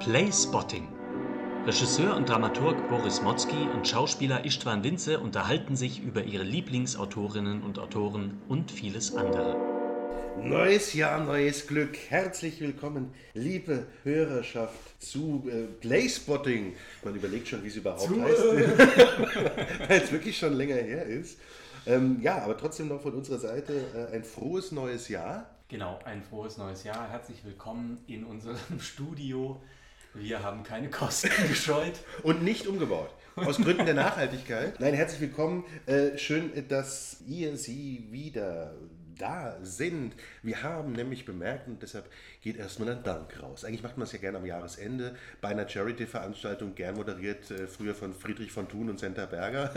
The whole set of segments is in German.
Playspotting. Regisseur und Dramaturg Boris Motzki und Schauspieler Istvan Winze unterhalten sich über ihre Lieblingsautorinnen und Autoren und vieles andere. Neues Jahr, neues Glück. Herzlich willkommen, liebe Hörerschaft, zu äh, Playspotting. Man überlegt schon, wie es überhaupt Zu, heißt, äh. weil es wirklich schon länger her ist. Ähm, ja, aber trotzdem noch von unserer Seite äh, ein frohes neues Jahr. Genau, ein frohes neues Jahr. Herzlich willkommen in unserem Studio. Wir haben keine Kosten gescheut. Und nicht umgebaut. Aus Gründen der Nachhaltigkeit. Nein, herzlich willkommen. Äh, schön, dass ihr sie wieder da sind. Wir haben nämlich bemerkt, und deshalb geht erstmal ein Dank raus. Eigentlich macht man es ja gerne am Jahresende bei einer Charity-Veranstaltung, gern moderiert, äh, früher von Friedrich von Thun und Senta Berger.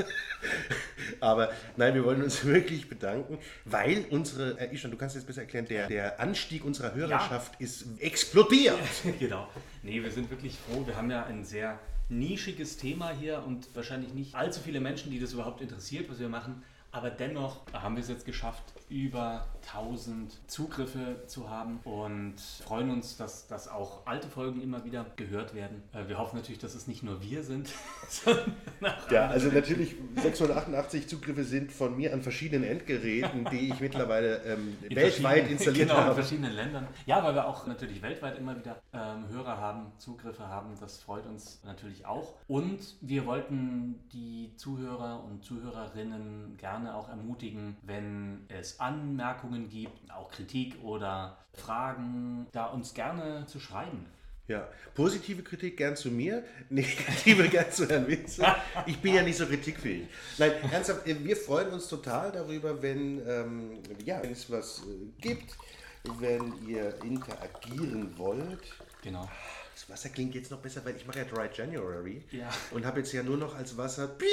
Aber nein, wir wollen uns wirklich bedanken, weil unsere, äh, Ishan, du kannst jetzt besser erklären, der, der Anstieg unserer Hörerschaft ist explodiert. genau. Nee, wir sind wirklich froh. Wir haben ja ein sehr nischiges Thema hier und wahrscheinlich nicht allzu viele Menschen, die das überhaupt interessiert, was wir machen. Aber dennoch haben wir es jetzt geschafft, über 1000 Zugriffe zu haben und freuen uns, dass, dass auch alte Folgen immer wieder gehört werden. Äh, Wir hoffen natürlich, dass es nicht nur wir sind, sondern auch Ja, also natürlich 688 Zugriffe sind von mir an verschiedenen Endgeräten, die ich mittlerweile ähm, In weltweit installiert genau, in habe. verschiedenen Ländern. Ja, weil wir auch natürlich weltweit immer wieder ähm, Hörer haben, Zugriffe haben. Das freut uns natürlich auch. Und wir wollten die Zuhörer und Zuhörerinnen gerne auch ermutigen, wenn es Anmerkungen gibt, auch Kritik oder Fragen, da uns gerne zu schreiben. Ja, positive Kritik gern zu mir, negative gern zu Herrn Winzer. Ich bin ja nicht so kritikfähig. Nein, ernsthaft, äh, wir freuen uns total darüber, wenn, ähm, ja, wenn es was äh, gibt, wenn ihr interagieren wollt. Genau. Das Wasser klingt jetzt noch besser, weil ich mache ja Dry January Ja. und habe jetzt ja nur noch als Wasser Piep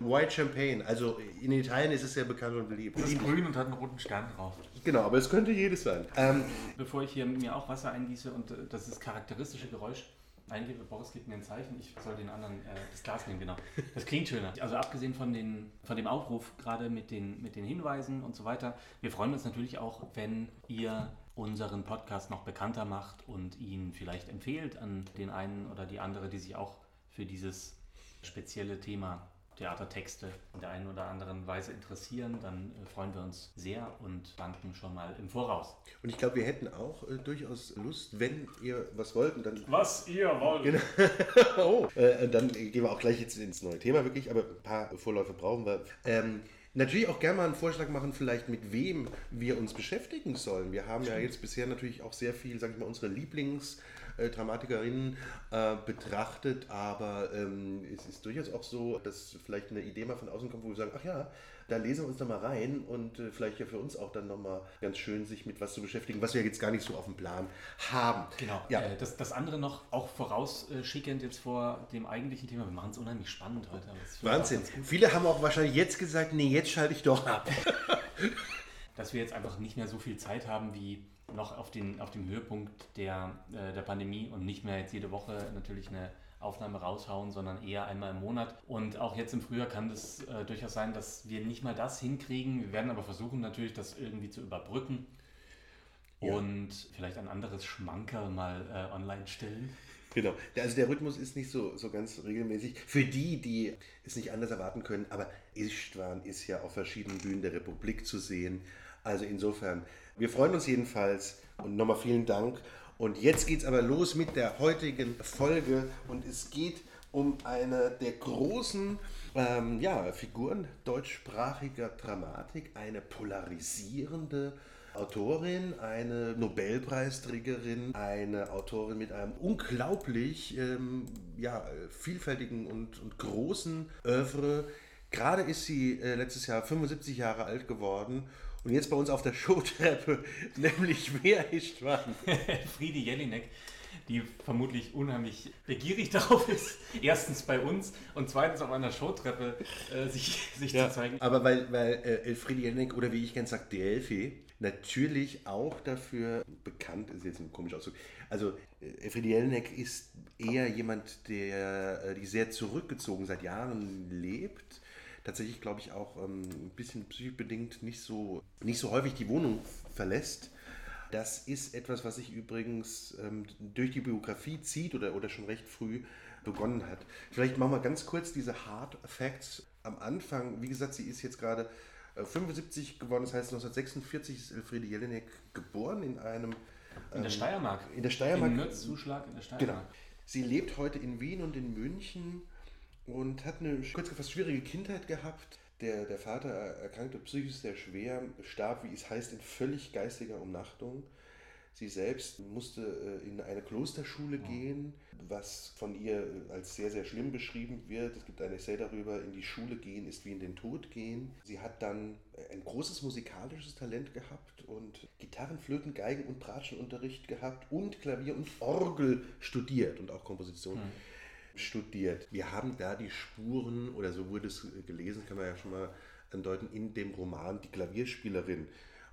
White Champagne. Also in Italien ist es sehr bekannt und beliebt. Das ist grün und hat einen roten Stern drauf. Genau, aber es könnte jedes sein. Ähm, Bevor ich hier mir auch Wasser eingieße und äh, das ist charakteristische Geräusch eingebe, Boris gibt mir ein Zeichen, ich soll den anderen äh, das Glas nehmen, genau. Das klingt schöner. Also abgesehen von, den, von dem Aufruf, gerade mit den, mit den Hinweisen und so weiter, wir freuen uns natürlich auch, wenn ihr unseren Podcast noch bekannter macht und ihn vielleicht empfehlt an den einen oder die andere, die sich auch für dieses spezielle Thema Theatertexte in der einen oder anderen Weise interessieren, dann äh, freuen wir uns sehr und danken schon mal im Voraus. und ich glaube, wir hätten auch äh, durchaus Lust, wenn ihr was wollt, und dann Was ihr wollt. Genau. oh. Äh, dann gehen wir auch gleich jetzt ins neue Thema wirklich, aber ein paar Vorläufe brauchen wir. Ähm, natürlich auch gerne mal einen Vorschlag machen, vielleicht mit wem wir uns beschäftigen sollen. Wir haben ja jetzt bisher natürlich auch sehr viel, sag ich mal, unsere Lieblingsdramatikerinnen äh, betrachtet, aber ähm, es ist durchaus auch so, dass vielleicht eine Idee mal von außen kommt, wo wir sagen, ach ja, da lesen wir uns da mal rein und äh, vielleicht ja für uns auch dann nochmal ganz schön, sich mit was zu beschäftigen, was wir jetzt gar nicht so auf dem Plan haben. Genau. Ja. Äh, das, das andere noch, auch vorausschickend jetzt vor dem eigentlichen Thema. Wir machen es unheimlich spannend heute. Wahnsinn. Viele haben auch wahrscheinlich jetzt gesagt, nee, jetzt schalte ich doch ab. Dass wir jetzt einfach nicht mehr so viel Zeit haben wie noch auf, den, auf dem Höhepunkt der, äh, der Pandemie und nicht mehr jetzt jede Woche natürlich eine Aufnahme raushauen, sondern eher einmal im Monat. Und auch jetzt im Frühjahr kann das äh, durchaus sein, dass wir nicht mal das hinkriegen. Wir werden aber versuchen natürlich, das irgendwie zu überbrücken Ja. und vielleicht ein anderes Schmankerl mal äh, online stellen. Genau. Also der Rhythmus ist nicht so, so ganz regelmäßig. Für die, die es nicht anders erwarten können, aber Istvan ist ja auf verschiedenen Bühnen der Republik zu sehen. Also insofern, wir freuen uns jedenfalls und nochmal vielen Dank. Und jetzt geht es aber los mit der heutigen Folge und es geht um eine der großen ähm, ja, Figuren deutschsprachiger Dramatik, eine polarisierende Autorin, eine Nobelpreisträgerin, eine Autorin mit einem unglaublich ähm, ja, vielfältigen und, und großen Oeuvre. Gerade ist sie äh, letztes Jahr 75 Jahre alt geworden und jetzt bei uns auf der Showtreppe, nämlich wer ist wann? Friedi Jelinek, die vermutlich unheimlich begierig darauf ist, erstens bei uns und zweitens auf einer Showtreppe äh, sich, sich Ja, zu zeigen. aber weil, weil äh, Elfriede Jelinek oder wie ich gerne sage, Delphi, natürlich auch dafür bekannt ist, jetzt ein komischer Ausdruck. Also äh, Elfriede Jelinek ist eher jemand, der äh, die sehr zurückgezogen seit Jahren lebt. Tatsächlich glaube ich auch ähm, ein bisschen psychisch bedingt nicht so, nicht so häufig die Wohnung verlässt. Das ist etwas, was sich übrigens ähm, durch die Biografie zieht oder, oder schon recht früh begonnen hat. Vielleicht machen wir ganz kurz diese Hard Facts am Anfang. Wie gesagt, sie ist jetzt gerade 75 geworden, das heißt 1946 ist Elfriede Jelinek geboren in einem... In der Steiermark. In der Steiermark. In Mürzzuschlag in der Steiermark. Genau. Sie lebt heute in Wien und in München und hat eine kurz gefasst schwierige Kindheit gehabt. Der, der Vater erkrankte psychisch sehr schwer, starb, wie es heißt, in völlig geistiger Umnachtung. Sie selbst musste äh, in eine Klosterschule ja. gehen, was von ihr als sehr, sehr schlimm beschrieben wird. Es gibt ein Essay darüber, in die Schule gehen ist wie in den Tod gehen. Sie hat dann ein großes musikalisches Talent gehabt und Gitarren, Flöten, Geigen und Bratschenunterricht gehabt und Klavier und Orgel studiert und auch Komposition. Mhm studiert. Wir haben da die Spuren, oder so wurde es gelesen, kann man ja schon mal andeuten, in dem Roman Die Klavierspielerin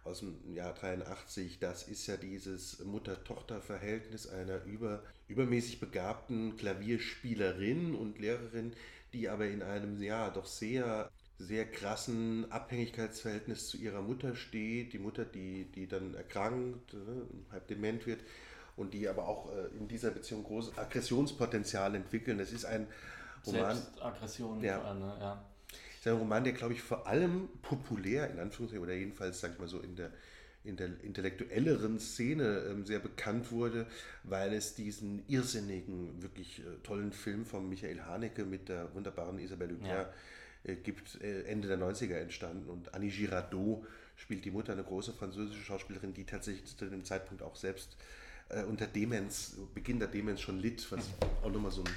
aus dem Jahr 83, das ist ja dieses Mutter-Tochter-Verhältnis einer über, übermäßig begabten Klavierspielerin und Lehrerin, die aber in einem ja doch sehr sehr krassen Abhängigkeitsverhältnis zu ihrer Mutter steht. Die Mutter, die, die dann erkrankt, ne, halb dement wird und die aber auch äh, in dieser Beziehung großes Aggressionspotenzial entwickeln. Es ist ein Roman. Selbstaggression ja. vor allem, ne? ja. Ist ein Roman, der, glaube ich, vor allem populär, in Anführungszeichen, oder jedenfalls, sag ich mal so, in der, in der intellektuelleren Szene ähm, sehr bekannt wurde, weil es diesen irrsinnigen, wirklich äh, tollen Film von Michael Haneke mit der wunderbaren Isabelle Huppert ja. äh, gibt, äh, Ende der 90er entstanden. Und Annie Girardot spielt die Mutter, eine große französische Schauspielerin, die tatsächlich zu dem Zeitpunkt auch selbst äh, unter Demenz, Beginn der Demenz schon litt, was auch nochmal so, ein,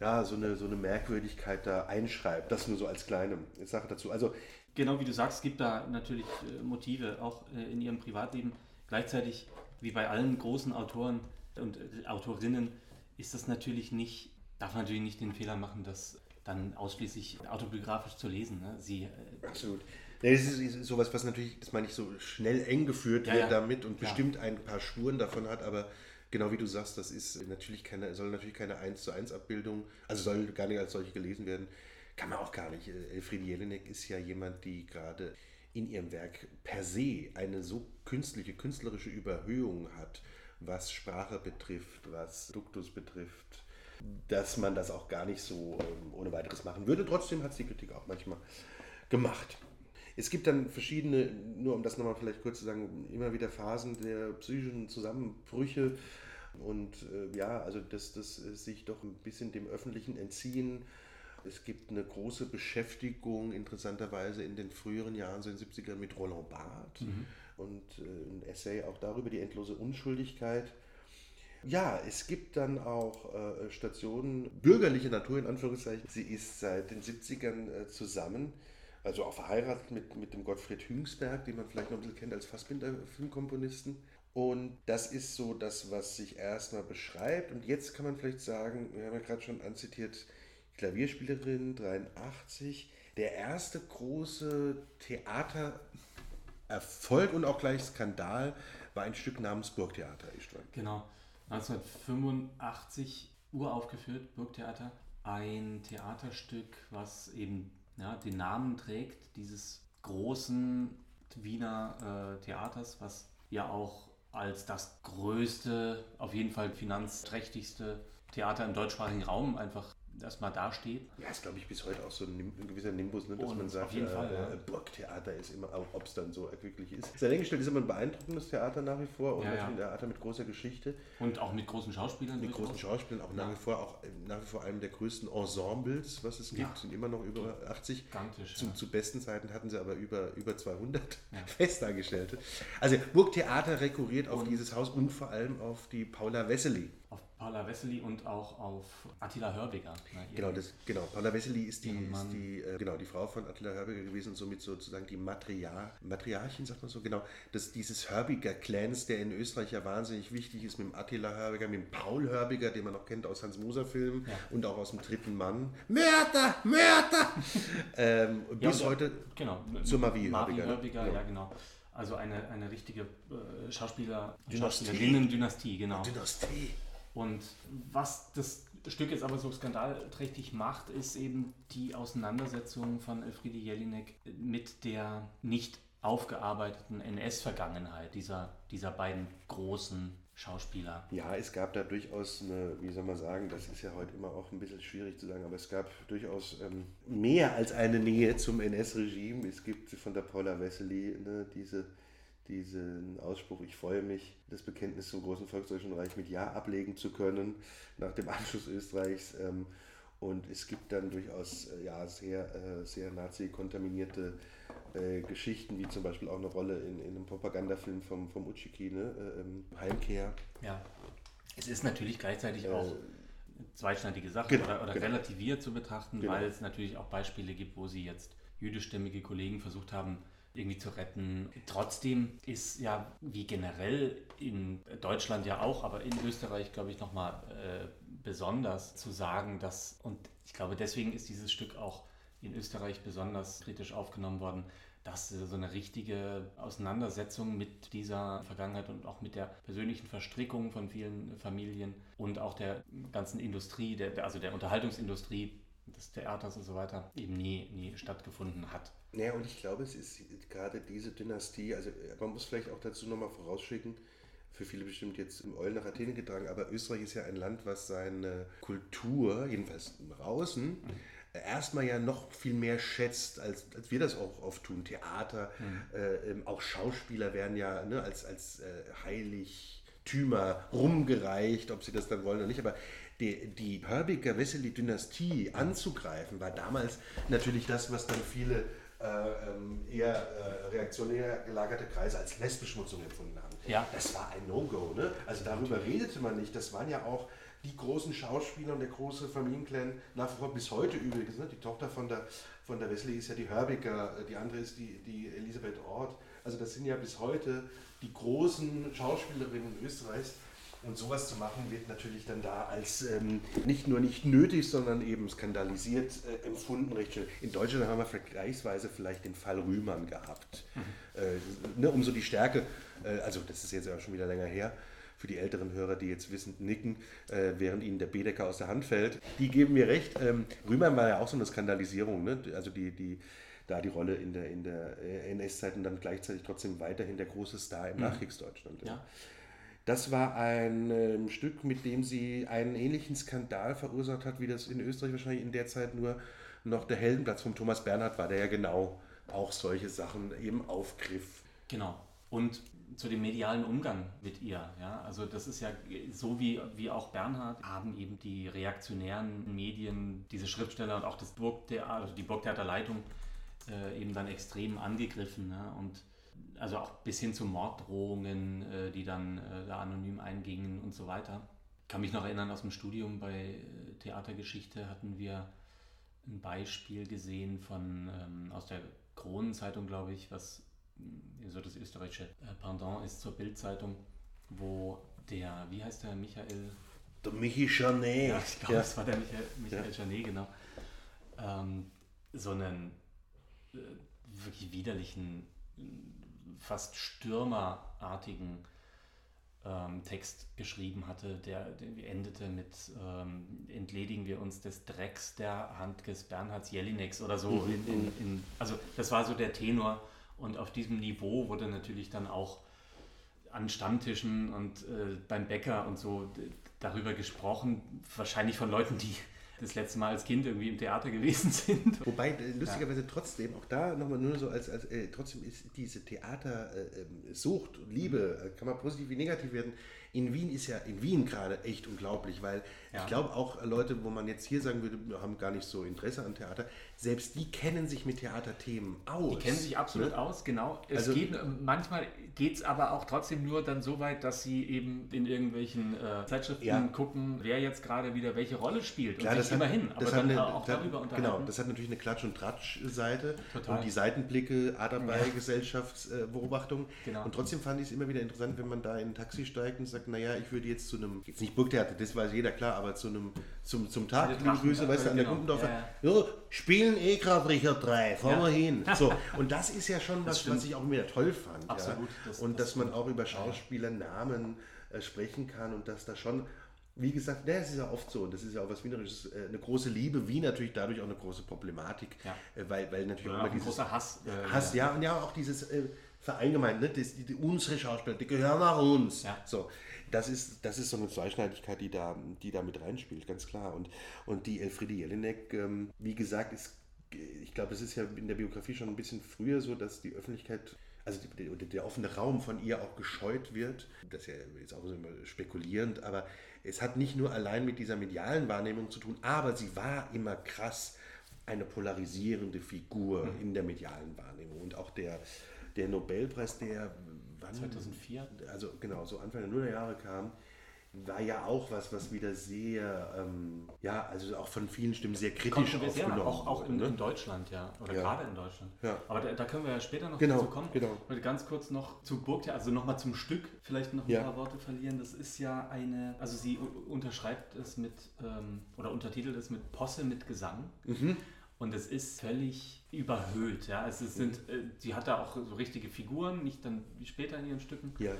ja, so, eine, so eine Merkwürdigkeit da einschreibt. Das nur so als kleine Sache dazu. Also, genau wie du sagst, es gibt da natürlich äh, Motive, auch äh, in ihrem Privatleben. Gleichzeitig, wie bei allen großen Autoren und äh, Autorinnen, ist das natürlich nicht, darf man natürlich nicht den Fehler machen, das dann ausschließlich autobiografisch zu lesen. Ne? Sie, äh, Absolut. Nee, das ist sowas, was natürlich, das meine ich, so schnell eng geführt ja, wird ja. damit und bestimmt ein paar Spuren davon hat, aber genau wie du sagst, das ist natürlich keine, soll natürlich keine 1 zu 1 Abbildung, also soll gar nicht als solche gelesen werden, kann man auch gar nicht. Elfriede Jelinek ist ja jemand, die gerade in ihrem Werk per se eine so künstliche, künstlerische Überhöhung hat, was Sprache betrifft, was Duktus betrifft, dass man das auch gar nicht so ähm, ohne weiteres machen würde. Trotzdem hat es die Kritik auch manchmal gemacht. Es gibt dann verschiedene, nur um das nochmal vielleicht kurz zu sagen, immer wieder Phasen der psychischen Zusammenbrüche und äh, ja, also dass das sich doch ein bisschen dem Öffentlichen entziehen. Es gibt eine große Beschäftigung interessanterweise in den früheren Jahren, so in den 70ern, mit Roland Barthes mhm. und äh, ein Essay auch darüber, die endlose Unschuldigkeit. Ja, es gibt dann auch äh, Stationen bürgerliche Natur in Anführungszeichen. Sie ist seit den 70ern äh, zusammen also auch verheiratet mit, mit dem Gottfried Hüngsberg, den man vielleicht noch ein bisschen kennt als Fassbinder-Filmkomponisten. Und das ist so das, was sich erstmal beschreibt. Und jetzt kann man vielleicht sagen, wir haben ja gerade schon anzitiert, Klavierspielerin 83, der erste große Theatererfolg und auch gleich Skandal war ein Stück namens Burgtheater, Istvan. Genau, 1985 uraufgeführt, Burgtheater. Ein Theaterstück, was eben ja, den Namen trägt, dieses großen Wiener äh, Theaters, was ja auch als das größte, auf jeden Fall finanzträchtigste Theater im deutschsprachigen Raum einfach erstmal dasteht. Ja, ist glaube ich bis heute auch so ein, ein gewisser Nimbus, ne, dass Und man sagt, auf jeden äh, Fall, ja. Äh, Burgtheater ist immer, ob es dann so wirklich ist. Sehr dahingestellt ist immer ein beeindruckendes Theater nach wie vor und ja, ja. ein Theater mit großer Geschichte. Und auch mit großen Schauspielern. Mit großen Schauspielern, auch nach wie vor auch nach wie vor einem der größten Ensembles, was es gibt, sind immer noch über 80. Gigantisch. Zu, zu besten Zeiten hatten sie aber über, über 200 Festangestellte. Also Burgtheater rekurriert auf und dieses Haus und vor allem auf die Paula Wessely. Paula Wessely und auch auf Attila Hörbiger. Ne, genau, das, genau, Paula Wessely ist, die, ist die, äh, genau, die Frau von Attila Hörbiger gewesen und somit sozusagen die Matriar Matriarchin, sagt man so, genau. Das, dieses Hörbiger-Clans, der in Österreich ja wahnsinnig wichtig ist, mit dem Attila Hörbiger, mit dem Paul Hörbiger, den man noch kennt aus Hans-Moser-Filmen ja. und auch aus dem dritten Mann. Mörder, Mörder! ähm, bis ja, heute genau, zur Marie Hörbiger. Ne? Hörbiger, ja. ja genau. Also eine, eine richtige äh, Schauspieler, Schauspielerinnen-Dynastie, genau. Dynastie. Und was das Stück jetzt aber so skandalträchtig macht, ist eben die Auseinandersetzung von Elfriede Jelinek mit der nicht aufgearbeiteten NS-Vergangenheit dieser, dieser beiden großen Schauspieler. Ja, es gab da durchaus eine, wie soll man sagen, das ist ja heute immer auch ein bisschen schwierig zu sagen, aber es gab durchaus ähm, mehr als eine Nähe zum NS-Regime. Es gibt von der Paula Wessely ne, diese, diesen Ausspruch, ich freue mich, das Bekenntnis zum großen Volksdeutschen Reich mit Ja ablegen zu können nach dem Anschluss Österreichs. Ähm, und es gibt dann durchaus äh, ja, sehr, äh, sehr nazi-kontaminierte äh, Geschichten, wie zum Beispiel auch eine Rolle in, in einem Propagandafilm vom, vom Uchiki, ne? Äh, ähm, Heimkehr. Ja, es ist natürlich gleichzeitig auch eine zweischneidige Sache genau, oder, oder genau. relativiert zu betrachten, Genau. weil es natürlich auch Beispiele gibt, wo sie jetzt jüdischstämmige Kollegen versucht haben, irgendwie zu retten. Trotzdem ist ja, wie generell in Deutschland ja auch, aber in Österreich, glaube ich, nochmal äh, besonders zu sagen, dass, und ich glaube, deswegen ist dieses Stück auch in Österreich besonders kritisch aufgenommen worden, dass so eine richtige Auseinandersetzung mit dieser Vergangenheit und auch mit der persönlichen Verstrickung von vielen Familien und auch der ganzen Industrie, der, also der Unterhaltungsindustrie, des Theaters und so weiter, eben nie, nie stattgefunden hat. Ja, und ich glaube, es ist gerade diese Dynastie, also äh, man muss vielleicht auch dazu nochmal vorausschicken, für viele bestimmt jetzt im Eulen nach Athen getragen, aber Österreich ist ja ein Land, was seine Kultur, jedenfalls im Außen, äh, erstmal ja noch viel mehr schätzt, als, als wir das auch oft tun. Theater, äh, ähm, auch Schauspieler werden ja ne, als, als äh, Heiligtümer rumgereicht, ob sie das dann wollen oder nicht, aber die, die Hörbiger Wessely-Dynastie anzugreifen, war damals natürlich das, was dann viele äh, ähm, eher äh, reaktionär gelagerte Kreise als Lesbeschmutzung empfunden haben. Ja. Das war ein No-Go. Ne? Also darüber redete man nicht. Das waren ja auch die großen Schauspieler und der große Familienclan, nach wie vor bis heute übrigens. Ne? Die Tochter von der, von der Wesley ist ja die Hörbiger, die andere ist die, die Elisabeth Ort. Also das sind ja bis heute die großen Schauspielerinnen Österreichs. Und sowas zu machen wird natürlich dann da als ähm, nicht nur nicht nötig, sondern eben skandalisiert äh, empfunden. In Deutschland haben wir vergleichsweise vielleicht den Fall Rühmann gehabt. Äh, ne, um so die Stärke, äh, also das ist jetzt ja schon wieder länger her, für die älteren Hörer, die jetzt wissend nicken, äh, während ihnen der Bedecker aus der Hand fällt, die geben mir recht. Ähm, Rühmann war ja auch so eine Skandalisierung, ne? also die, die, da die Rolle in der, in der äh, NS-Zeit und dann gleichzeitig trotzdem weiterhin der große Star im Nachkriegsdeutschland. Ja. Das war ein ähm, Stück, mit dem sie einen ähnlichen Skandal verursacht hat, wie das in Österreich wahrscheinlich in der Zeit nur noch der Heldenplatz von Thomas Bernhard war, der ja genau auch solche Sachen eben aufgriff. Genau. Und zu dem medialen Umgang mit ihr. Ja? Also das ist ja so wie, wie auch Bernhard, haben eben die reaktionären Medien, diese Schriftsteller und auch das Burgtheater, also die Burgtheaterleitung äh, eben dann extrem angegriffen. Ne? Und also auch bis hin zu Morddrohungen, äh, die dann äh, da anonym eingingen und so weiter. Ich kann mich noch erinnern, aus dem Studium bei äh, Theatergeschichte hatten wir ein Beispiel gesehen von ähm, aus der Kronenzeitung, glaube ich, was mh, so das österreichische Pendant ist zur Bildzeitung, wo der, wie heißt der, Michael? Der Michi Janet. Ja, ich glaube, Ja. es war der Michael, Michael Ja. Janet, genau. Ähm, so einen äh, wirklich widerlichen, fast stürmerartigen ähm, Text geschrieben hatte, der, der endete mit ähm, Entledigen wir uns des Drecks der Hand des Bernhards Jelineks oder so. Mhm. In, in, in, also das war so der Tenor und auf diesem Niveau wurde natürlich dann auch an Stammtischen und äh, beim Bäcker und so darüber gesprochen, wahrscheinlich von Leuten, die das letzte Mal als Kind irgendwie im Theater gewesen sind. Wobei äh, lustigerweise trotzdem, auch da nochmal nur so als, als äh, trotzdem ist diese Theatersucht äh, ähm, und Liebe, äh, kann man positiv wie negativ werden. In Wien ist ja in Wien gerade echt unglaublich, weil Ja. ich glaube auch Leute, wo man jetzt hier sagen würde, wir haben gar nicht so Interesse an Theater, selbst die kennen sich mit Theaterthemen aus. Die kennen sich absolut ne? aus, genau. Es Also- geht, manchmal geht es aber auch trotzdem nur dann so weit, dass sie eben in irgendwelchen äh, Zeitschriften Ja. gucken, wer jetzt gerade wieder welche Rolle spielt. Klar, und das sich hat, immerhin, aber das dann hat eine, auch das- darüber unterhalten. Genau, das hat natürlich eine Klatsch- und Tratsch-Seite und die Seitenblicke, A dabei, Gesellschaftsbeobachtung. Genau. Und trotzdem fand ich es immer wieder interessant, wenn man da in ein Taxi steigt und sagt, naja, ich würde jetzt zu einem, jetzt nicht Burgtheater, das weiß jeder klar, aber zu einem, zum, zum Tag, liebe Grüße, weißt du, an der genau. Gumpendorfer, Ja, ja, spielen eh gerade Richard 3, fahren Ja. wir hin. So, und das ist ja schon was, was ich auch wieder toll fand. Absolut, Ja. Das- und das dass man auch über Schauspielernamen äh, sprechen kann und dass da schon wie gesagt, ja, es ist ja oft so, und das ist ja auch was Wienerisches, äh, eine große Liebe, wie natürlich dadurch auch eine große Problematik, Ja. äh, weil, weil natürlich Ja, auch immer ein dieses großer Hass. äh, Hass, ja, und ja auch dieses äh, Vereingemeint, ne? das, die, die, unsere Schauspieler, die gehören nach uns. Ja. So, das ist, das ist so eine Zweischneidigkeit, die da, die da mit reinspielt, ganz klar. Und, und die Elfriede Jelinek, ähm, wie gesagt, ist, ich glaube, es ist ja in der Biografie schon ein bisschen früher so, dass die Öffentlichkeit, also die, der, der offene Raum von ihr auch gescheut wird. Das ist ja jetzt auch so immer spekulierend, aber es hat nicht nur allein mit dieser medialen Wahrnehmung zu tun, aber sie war immer krass eine polarisierende Figur in der medialen Wahrnehmung. Und auch der, der Nobelpreis, der wann, 2004? also genau, so Anfang der Nullerjahre kam, war ja auch was, was wieder sehr, ähm, ja, also auch von vielen Stimmen sehr kritisch ja, aufgenommen auch, auch in, wurde, in ne? Deutschland, ja. Oder Ja. gerade in Deutschland. Ja. Aber da, da können wir ja später noch Genau, dazu kommen. genau. Ich wollte ganz kurz noch zu Burgtheater, also nochmal zum Stück vielleicht noch ein Ja. paar Worte verlieren. Das ist ja eine, also sie unterschreibt es mit, ähm, oder untertitelt es mit Posse mit Gesang. Mhm. Und es ist völlig überhöht. Ja? Es sind, Mhm. äh, sie hat da auch so richtige Figuren, nicht dann später in ihren Stücken, Ja,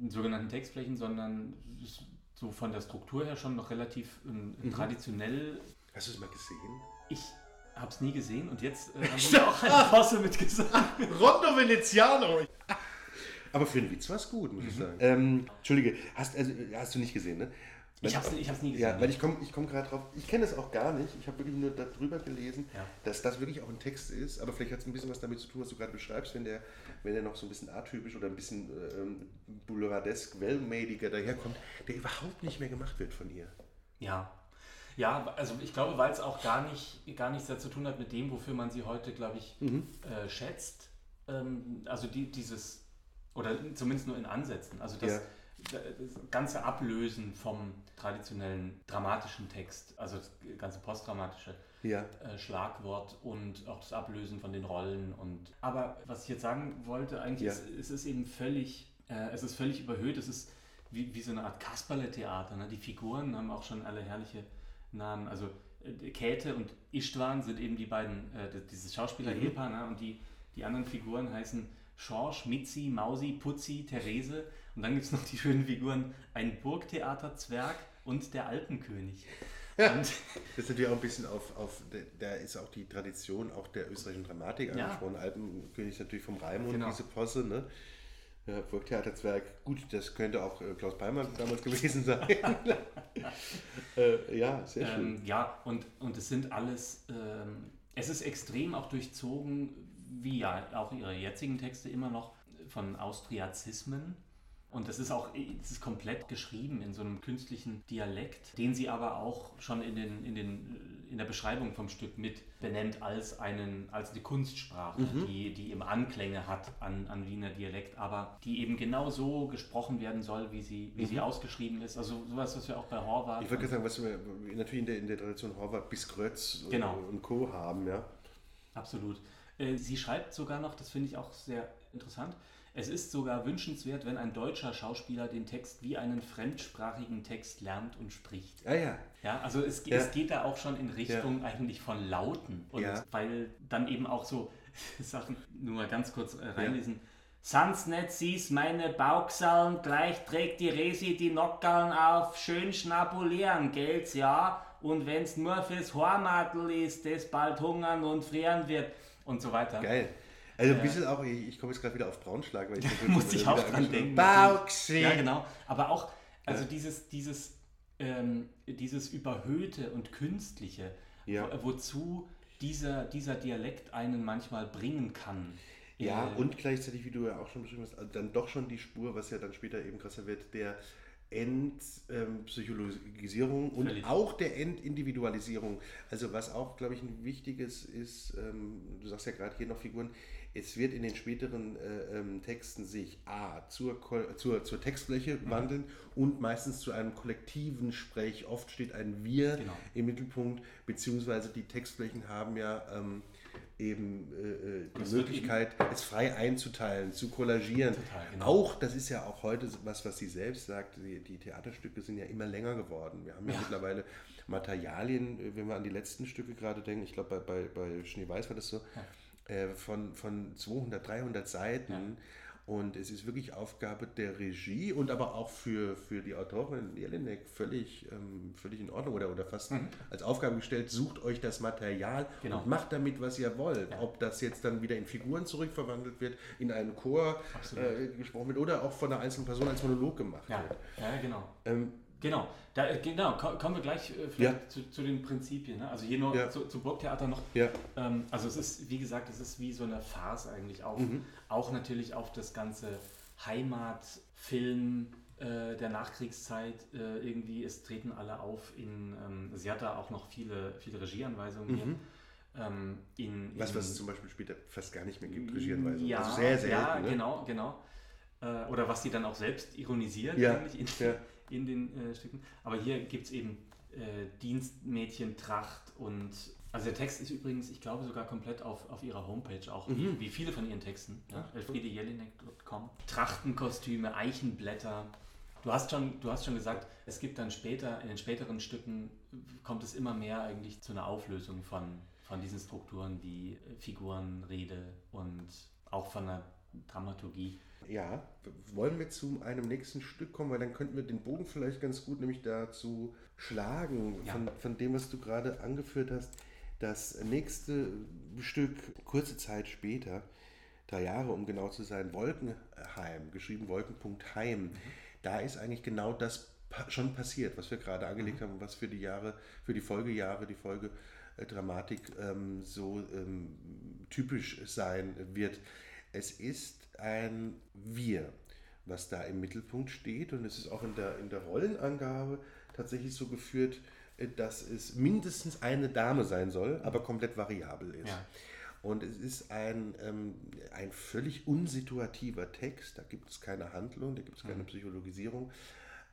in sogenannten Textflächen, sondern es- so von der Struktur her schon noch relativ ähm, Mhm. traditionell hast du es mal gesehen? ich habe es nie gesehen und jetzt äh, haben wir auch eine Posse mitgesagt. Rondo Veneziano! Aber für einen Witz war es gut, muss ich Mhm. sagen. Ähm, Entschuldige, hast, also, hast du nicht gesehen, ne? Ich habe es ich hab's nie gesehen. Ja, weil ich komme ich komm gerade drauf, ich kenne es auch gar nicht, ich habe wirklich nur darüber gelesen, Ja. dass das wirklich auch ein Text ist, aber vielleicht hat es ein bisschen was damit zu tun, was du gerade beschreibst, wenn der, wenn der noch so ein bisschen atypisch oder ein bisschen ähm, boulevardesk, wellmadiger daherkommt, der überhaupt nicht mehr gemacht wird von ihr. ja. Ja, also ich glaube, weil es auch gar, nicht, gar nichts dazu tun hat mit dem, wofür man sie heute, glaube ich, äh, schätzt. Ähm, also die, dieses, oder zumindest nur in Ansätzen. Also das, Ja. Das ganze Ablösen vom traditionellen dramatischen Text, also das ganze postdramatische Ja. äh, Schlagwort und auch das Ablösen von den Rollen. Und aber was ich jetzt sagen wollte, eigentlich Ja. ist es ist eben völlig, äh, es ist völlig überhöht. Es ist wie, wie so eine Art Kasperle-Theater. Ne? Die Figuren haben auch schon alle herrliche Namen. Also äh, Käthe und Istvan sind eben die beiden, äh, dieses Schauspieler-Ehepaar. Ne? Und die, die anderen Figuren heißen Schorsch, Mitzi, Mausi, Putzi, Therese. Und dann gibt es noch die schönen Figuren ein Burgtheater-Zwerg und der Alpenkönig. Ja. Und Das ist natürlich auch ein bisschen auf, auf da- ist auch die Tradition auch der österreichischen Dramatik Ja. angesprochen. Alpenkönig ist natürlich vom Raimund, Genau. diese Posse, ne? Ja, Burgtheaterzwerg, gut, das könnte auch äh, Klaus Palmer damals gewesen sein. äh, ja, sehr schön. Ähm, ja, und, und es sind alles, ähm, es ist extrem auch durchzogen, wie ja auch ihre jetzigen Texte immer noch, von Austriazismen. Und das ist auch es ist komplett geschrieben in so einem künstlichen Dialekt, den sie aber auch schon in, den, in, den, in der Beschreibung vom Stück mit benennt als, einen, als eine Kunstsprache, die, die eben Anklänge hat an, an Wiener Dialekt, aber die eben genau so gesprochen werden soll, wie sie, wie sie ausgeschrieben ist. Also sowas, was wir auch bei Horvath Ich gerade sagen, was wir natürlich in der, in der Tradition Horvath bis Grötz und- Genau. und Co. haben, ja. Absolut. Äh, Sie schreibt sogar noch, das finde ich auch sehr interessant, es ist sogar wünschenswert, wenn ein deutscher Schauspieler den Text wie einen fremdsprachigen Text lernt und spricht. Ah ja, Ja, also es, Ja. es geht da auch schon in Richtung eigentlich von Lauten. Und Ja. weil dann eben auch so Sachen, nur mal ganz kurz äh, reinlesen. Sans nicht siehst meine Bauchsallen, gleich trägt die Resi die Nockerln auf, schön schnabulieren, gelt's ja. Und wenn's nur fürs Hormadl ist, das bald hungern und frieren wird und so weiter. geil. Also ein bisschen auch, ich, ich komme jetzt gerade wieder auf Braunschlag, weil ich natürlich Musste ich auch dran denken. Bauxi. Ja, genau. Aber auch, also dieses, dieses, ähm, dieses Überhöhte und Künstliche, Ja. wo, wozu dieser, dieser Dialekt einen manchmal bringen kann. Ja, Äh, und gleichzeitig, wie du ja auch schon beschrieben hast, also dann doch schon die Spur, was ja dann später eben krasser wird, der Entpsychologisierung und Völlig. auch der Entindividualisierung. Also was auch, glaube ich, ein wichtiges ist, ähm, du sagst ja gerade hier noch Figuren, es wird in den späteren äh, ähm, Texten sich A zur, zur, zur Textfläche Mhm. wandeln und meistens zu einem kollektiven Sprech. Oft steht ein Wir Genau. im Mittelpunkt, beziehungsweise die Textflächen haben ja ähm, eben äh, äh, die Möglichkeit, es frei einzuteilen, zu kollagieren. Total, genau. Auch, das ist ja auch heute was, was sie selbst sagt, die, die Theaterstücke sind ja immer länger geworden. Wir haben ja, Ja. mittlerweile Materialien, äh, wenn wir an die letzten Stücke gerade denken, ich glaube bei, bei, bei Schneeweiß war das so, äh, von, von 200, 300 Seiten. Und es ist wirklich Aufgabe der Regie und aber auch für, für die Autorin Jelinek völlig, ähm, völlig in Ordnung oder, oder fast mhm. als Aufgabe gestellt, sucht euch das Material genau. und macht damit, was ihr wollt. Ja. Ob das jetzt dann wieder in Figuren zurückverwandelt wird, in einen Chor äh, gesprochen wird oder auch von einer einzelnen Person als Monolog gemacht ja. wird. Ja, genau. Ähm, Genau, da, äh, genau, kommen wir gleich äh, ja. zu, zu, den Prinzipien. Ne? Also hier nur ja. zu, zu Burgtheater noch. Ja. Ähm, also es ist, wie gesagt, es ist wie so eine Farce eigentlich auf, mhm. auch natürlich auf das ganze Heimatfilm äh, der Nachkriegszeit äh, irgendwie. Es treten alle auf in, ähm, sie hat da auch noch viele, viele Regieanweisungen mhm. hier. Ähm, in, was, in, was es zum Beispiel später fast gar nicht mehr gibt, Regieanweisungen. Ja, also sehr selten. Ja, ne? genau, genau. Äh, oder was sie dann auch selbst ironisiert ja. eigentlich in, ja in den äh, Stücken. Aber hier gibt es eben äh, Dienstmädchen, Tracht und also der Text ist übrigens, ich glaube, sogar komplett auf, auf ihrer Homepage, auch mhm. wie, wie, viele von ihren Texten. Ja? elfriedejelinek.com. Trachtenkostüme, Eichenblätter. Du hast, schon, du hast schon gesagt, es gibt dann später, in den späteren Stücken kommt es immer mehr eigentlich zu einer Auflösung von, von diesen Strukturen wie Figurenrede und auch von der Dramaturgie. Ja, wollen wir zu einem nächsten Stück kommen, weil dann könnten wir den Bogen vielleicht ganz gut nämlich dazu schlagen, ja. von, von dem, was du gerade angeführt hast. Das nächste Stück, kurze Zeit später, drei Jahre um genau zu sein, Wolkenheim, geschrieben Wolken.heim. Mhm. Da ist eigentlich genau das schon passiert, was wir gerade angelegt mhm. haben und was für die Jahre, für die Folgejahre, die Folgedramatik ähm, so ähm, typisch sein wird. Es ist ein Wir, was da im Mittelpunkt steht. Und es ist auch in der, in der Rollenangabe tatsächlich so geführt, äh, dass es mindestens eine Dame sein soll, aber komplett variabel ist. Ja. Und es ist ein, ähm, ein völlig unsituativer Text, da gibt es keine Handlung, da gibt es keine mhm. Psychologisierung.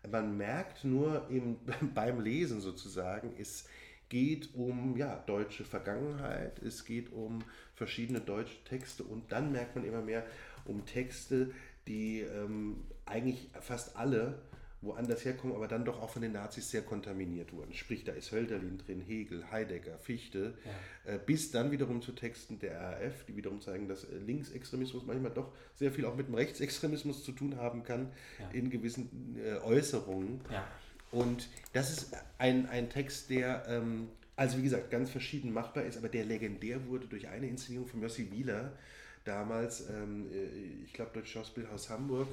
Man merkt nur im, beim Lesen sozusagen, es geht um ja, deutsche Vergangenheit, es geht um verschiedene deutsche Texte und dann merkt man immer mehr, um Texte, die ähm, eigentlich fast alle woanders herkommen, aber dann doch auch von den Nazis sehr kontaminiert wurden. Sprich, da ist Hölderlin drin, Hegel, Heidegger, Fichte, ja. äh, bis dann wiederum zu Texten der RAF, die wiederum zeigen, dass äh, Linksextremismus manchmal doch sehr viel auch mit dem Rechtsextremismus zu tun haben kann ja. in gewissen äh, Äußerungen. Ja. Und das ist ein, ein Text, der, ähm, also wie gesagt, ganz verschieden machbar ist, aber der legendär wurde durch eine Inszenierung von Jossi Wieler, damals, ähm, äh, ich glaube, Deutsches Schauspielhaus Hamburg,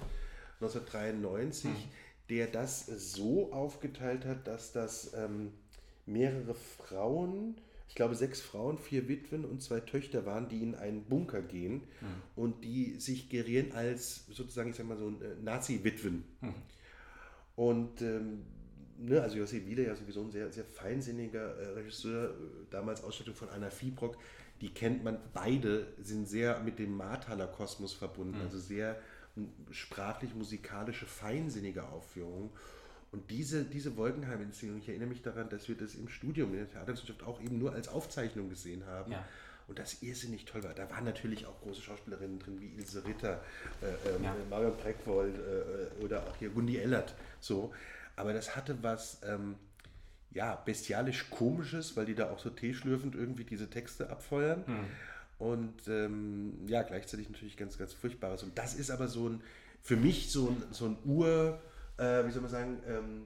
1993, hm. der das so aufgeteilt hat, dass das ähm, mehrere Frauen, ich glaube sechs Frauen, vier Witwen und zwei Töchter waren, die in einen Bunker gehen hm. und die sich gerieren als sozusagen, ich sag mal so, äh, Nazi-Witwen. Hm. Und ähm, ne, also Jossi Wieler ja sowieso ein sehr, sehr feinsinniger äh, Regisseur, äh, damals Ausstattung von Anna Fiebrock, die kennt man, beide sind sehr mit dem Marthaler Kosmos verbunden, mhm. also sehr sprachlich, musikalische, feinsinnige Aufführungen. Und diese, diese Wolkenheim-Inszenierung, ich erinnere mich daran, dass wir das im Studium in der Theaterwissenschaft auch eben nur als Aufzeichnung gesehen haben. Ja. Und das irrsinnig toll war. Da waren natürlich auch große Schauspielerinnen drin, wie Ilse Ritter, äh, ähm, ja. Marion Breckwold äh, oder auch hier Gundi Ellert. So. Aber das hatte was, ähm, ja, bestialisch komisches, weil die da auch so teeschlürfend irgendwie diese Texte abfeuern. Mhm. Und ähm, ja, gleichzeitig natürlich ganz, ganz furchtbares. Und das ist aber so ein, für mich so ein, so ein Ur, äh, wie soll man sagen, ähm,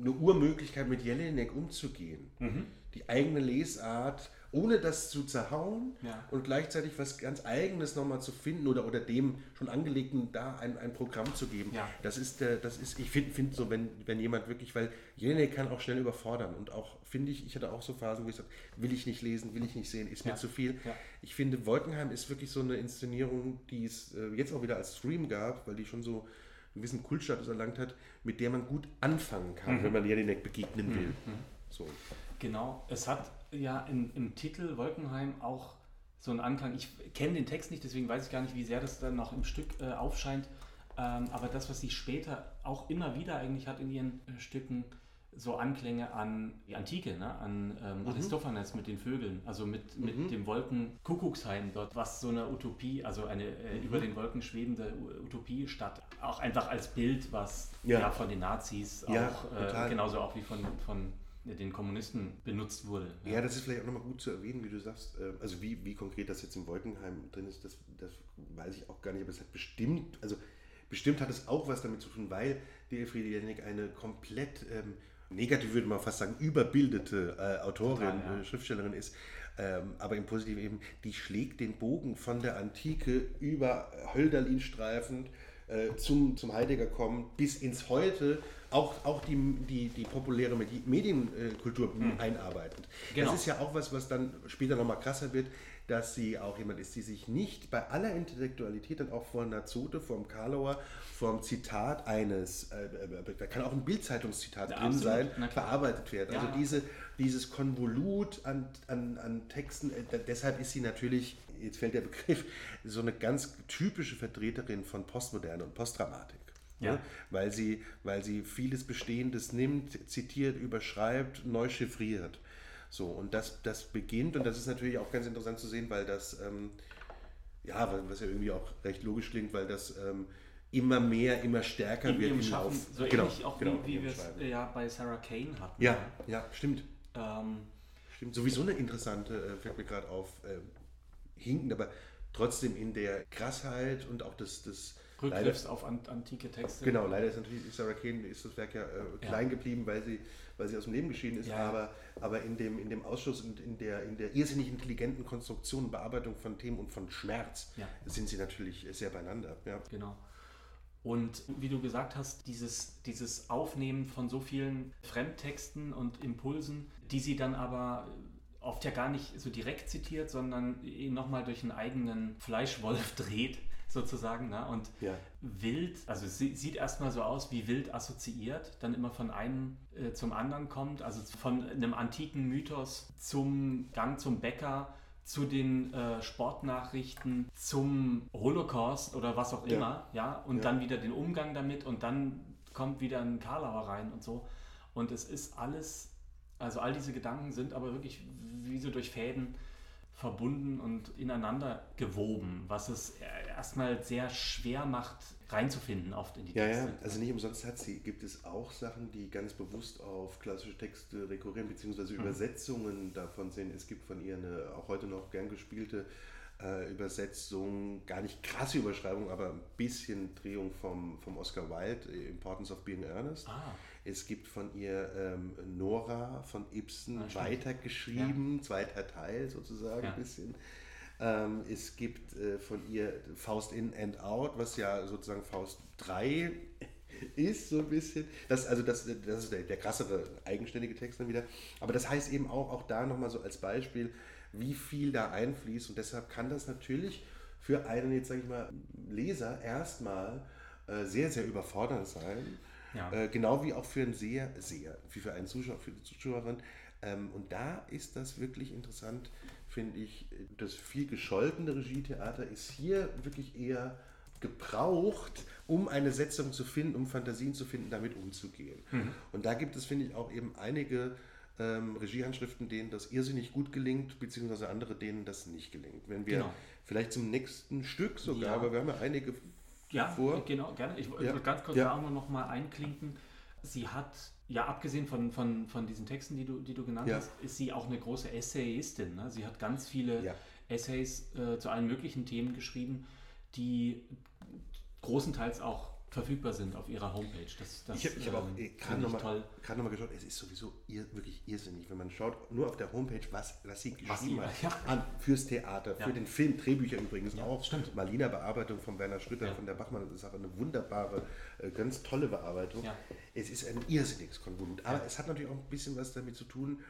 eine Urmöglichkeit mit Jelinek umzugehen. Mhm. Die eigene Lesart ohne das zu zerhauen ja. und gleichzeitig was ganz Eigenes nochmal zu finden oder, oder dem schon angelegten da ein, ein Programm zu geben. Ja. Das ist, äh, das ist ich finde find so, wenn, wenn jemand wirklich, weil Jene kann auch schnell überfordern und auch, finde ich, ich hatte auch so Phasen, wo ich sage, will ich nicht lesen, will ich nicht sehen, ist ja. mir zu viel. Ich finde, Wolkenheim ist wirklich so eine Inszenierung, die es äh, jetzt auch wieder als Stream gab, weil die schon so einen gewissen Kultstatus erlangt hat, mit der man gut anfangen kann, mhm. wenn man Jelinek begegnen will. Mhm. So. Genau, es hat ja in, im Titel Wolkenheim auch so einen Anklang. Ich kenne den Text nicht, deswegen weiß ich gar nicht, wie sehr das dann noch im Stück äh, aufscheint. Ähm, aber das, was sie später auch immer wieder eigentlich hat in ihren äh, Stücken, so Anklänge an die Antike, ne? an ähm, mhm. Aristophanes mit den Vögeln, also mit, mit mhm. dem Wolkenkuckucksheim dort, was so eine Utopie, also eine äh, mhm. über den Wolken schwebende Utopie statt. Auch einfach als Bild, was ja, ja von den Nazis ja, auch, äh, genauso auch wie von, von den Kommunisten benutzt wurde. Ja, ja das ist vielleicht auch nochmal gut zu erwähnen, wie du sagst. Äh, also wie, wie konkret das jetzt im Wolkenheim drin ist, das, das weiß ich auch gar nicht, aber es hat bestimmt, also bestimmt hat es auch was damit zu tun, weil die Elfriede Jelinek eine komplett ähm, negativ würde man fast sagen, überbildete äh, Autorin, Total, ja. äh, Schriftstellerin ist, ähm, aber im Positiven eben, die schlägt den Bogen von der Antike über Hölderlin streifend äh, zum, zum Heidegger kommen, bis ins Heute, auch, auch die, die, die populäre Medienkultur mhm. einarbeitend. Genau. Das ist ja auch was, was dann später nochmal krasser wird dass sie auch jemand ist, die sich nicht bei aller Intellektualität und auch vor Nazote, vom Karlauer, vom Zitat eines, äh, äh, da kann auch ein Bildzeitungszitat ja, drin absolut. sein, verarbeitet werden. Also ja. Also diese, dieses Konvolut an, an, an Texten, äh, deshalb ist sie natürlich, jetzt fällt der Begriff, so eine ganz typische Vertreterin von Postmoderne und Postdramatik. Ja. Ne? Weil, sie, weil sie vieles Bestehendes nimmt, zitiert, überschreibt, neu chiffriert. So, und das, das beginnt, und das ist natürlich auch ganz interessant zu sehen, weil das, ähm, ja, was ja irgendwie auch recht logisch klingt, weil das ähm, immer mehr, immer stärker In wird im Schaffen, So genau, ähnlich auch genau, wie, wie wir es ja bei Sarah Kane hatten. Ja, ja, stimmt. Ähm, stimmt. Sowieso eine interessante, äh, fällt mir gerade auf, äh, hinkend, aber trotzdem in der Krassheit und auch das, das Rückgriffs auf antike Texte. Genau, leider ist natürlich Sarah Kane ist das Werk ja äh, klein ja. geblieben, weil sie, weil sie aus dem Leben geschieden ist, ja. aber, aber in, dem, in dem Ausschuss und in der, in der irrsinnig intelligenten Konstruktion, Bearbeitung von Themen und von Schmerz sind sie natürlich sehr beieinander. Ja. Genau. Und wie du gesagt hast, dieses, dieses Aufnehmen von so vielen Fremdtexten und Impulsen, die sie dann aber oft ja gar nicht so direkt zitiert, sondern nochmal durch einen eigenen Fleischwolf dreht, sozusagen. Ne? Und ja. wild, also es sieht erstmal so aus wie wild assoziiert, dann immer von einem äh, zum anderen kommt, also von einem antiken Mythos zum Gang zum Bäcker zu den äh, Sportnachrichten, zum Holocaust oder was auch immer, ja, ja? und ja. dann wieder den Umgang damit und dann kommt wieder ein Karlauer rein und so. Und es ist alles, also all diese Gedanken sind aber wirklich wie so durch Fäden verbunden und ineinander gewoben, was es erstmal sehr schwer macht, reinzufinden oft in die Texte. Ja, ja, also nicht umsonst hat sie, gibt es auch Sachen, die ganz bewusst auf klassische Texte rekurrieren, beziehungsweise mhm. Übersetzungen davon sind. Es gibt von ihr eine auch heute noch gern gespielte äh, Übersetzung, gar nicht krasse Überschreibung, aber ein bisschen Drehung vom, vom Oscar Wilde, Importance of Being Earnest. Ah. Es gibt von ihr ähm, Nora von Ibsen ah, weitergeschrieben, ja. zweiter Teil sozusagen ja. ein bisschen. Ähm, es gibt äh, von ihr Faust in and out, was ja sozusagen Faust 3 ist, so ein bisschen. Das, also das, das ist der, der krassere, eigenständige Text dann wieder. Aber das heißt eben auch, auch da nochmal so als Beispiel, wie viel da einfließt. Und deshalb kann das natürlich für einen, jetzt sage ich mal, Leser erstmal äh, sehr, sehr überfordernd sein. Ja. Äh, genau wie auch für einen Seher, Seher, wie für einen Zuschauer, für die Zuschauerin. Ähm, und da ist das wirklich interessant, finde ich. Das viel gescholtene Regietheater ist hier wirklich eher gebraucht, um eine Setzung zu finden, um Fantasien zu finden, damit umzugehen. Mhm. Und da gibt es, finde ich, auch eben einige ähm, Regiehandschriften, denen das irrsinnig gut gelingt, beziehungsweise andere, denen das nicht gelingt. Wenn wir genau. vielleicht zum nächsten Stück sogar, ja. aber wir haben ja einige ja, vor. Genau, gerne. Ich ja. ganz kurz ja. da auch noch mal einklinken. Sie hat, ja, abgesehen von, von, von diesen Texten, die du, die du genannt ja. hast, ist sie auch eine große Essayistin. Ne? Sie hat ganz viele. Essays äh, zu allen möglichen Themen geschrieben, die großenteils auch verfügbar sind auf ihrer Homepage. Das, das, ich habe hab auch ähm, gerade nochmal noch geschaut, es ist sowieso ir, wirklich irrsinnig, wenn man schaut, nur auf der Homepage, was, was sie geschrieben was hat, ja. an, fürs Theater, ja. für den Film, Drehbücher übrigens ja, auch. Stimmt. Marlina Bearbeitung von Werner Schröter, von der Bachmann, das ist auch eine wunderbare, äh, ganz tolle Bearbeitung. Es ist ein irrsinniges Konvolut, aber es hat natürlich auch ein bisschen was damit zu tun,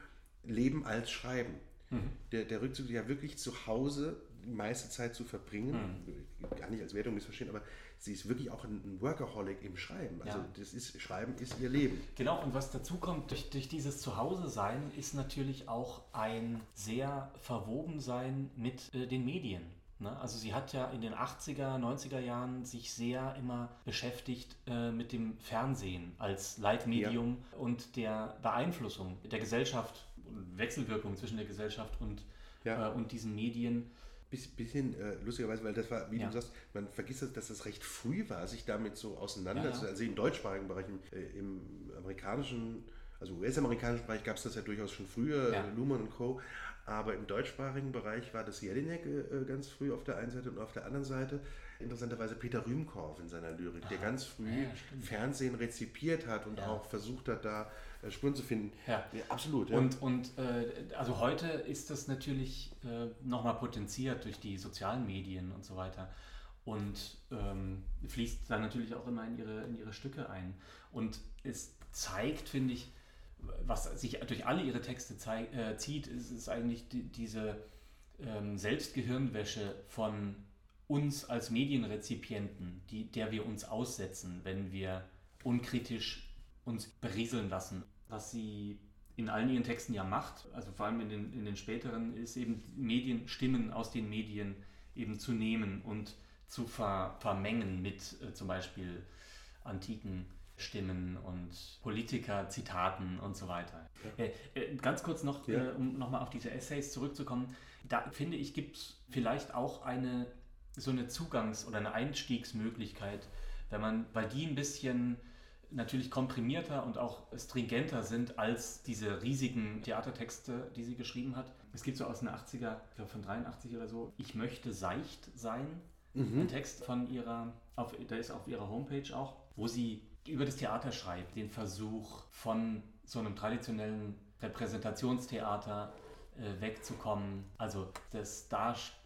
Leben als Schreiben. Mhm. Der, der Rückzug ja wirklich zu Hause die meiste Zeit zu verbringen, mhm. gar nicht als Wertung missverstehen, aber sie ist wirklich auch ein Workaholic im Schreiben. Also ja. das ist, Schreiben ist ihr Leben. Genau, und was dazu kommt durch, durch dieses Zuhause-Sein, ist natürlich auch ein sehr Verwobensein mit äh, den Medien. Ne? Also sie hat ja in den 80er, 90er Jahren sich sehr immer beschäftigt äh, mit dem Fernsehen als Leitmedium ja. und der Beeinflussung der Gesellschaft, Wechselwirkung zwischen der Gesellschaft und, ja. äh, und diesen Medien bisschen äh, lustigerweise, weil das war, wie ja. du sagst, man vergisst, das, dass das recht früh war, sich damit so auseinanderzusetzen. Ja, ja. Also im deutschsprachigen Bereich, im, äh, im amerikanischen also US-amerikanischen Bereich gab es das ja durchaus schon früher, Ja. Luhmann und Co. Aber im deutschsprachigen Bereich war das Jelinek äh, ganz früh auf der einen Seite und auf der anderen Seite interessanterweise Peter Rühmkorff in seiner Lyrik, der ganz früh. Fernsehen rezipiert hat und auch versucht hat, da äh, Spuren zu finden. Ja. absolut. Ja. Und, und äh, also heute ist das natürlich äh, nochmal potenziert durch die sozialen Medien und so weiter und ähm, fließt dann natürlich auch immer in ihre, in ihre Stücke ein. Und es zeigt, finde ich, was sich durch alle ihre Texte zeig, äh, zieht, ist, ist eigentlich die, diese ähm, Selbstgehirnwäsche von uns als Medienrezipienten, die, der wir uns aussetzen, wenn wir unkritisch uns berieseln lassen. Was sie in allen ihren Texten ja macht, also vor allem in den, in den späteren, ist eben Medien, Stimmen aus den Medien eben zu nehmen und zu ver, vermengen mit äh, zum Beispiel antiken Stimmen und Politiker-Zitaten und so weiter. Äh, äh, ganz kurz noch, Ja. äh, um nochmal auf diese Essays zurückzukommen, da finde ich, gibt es vielleicht auch eine so eine Zugangs- oder eine Einstiegsmöglichkeit, wenn man, weil die ein bisschen natürlich komprimierter und auch stringenter sind als diese riesigen Theatertexte, die sie geschrieben hat. Es gibt so aus den 80er, ich glaube von 83 oder so, Ich möchte seicht sein, ein Text von ihrer, auf, der ist auf ihrer Homepage auch, wo sie über das Theater schreibt, den Versuch von so einem traditionellen Repräsentationstheater äh, wegzukommen, also des Darstellen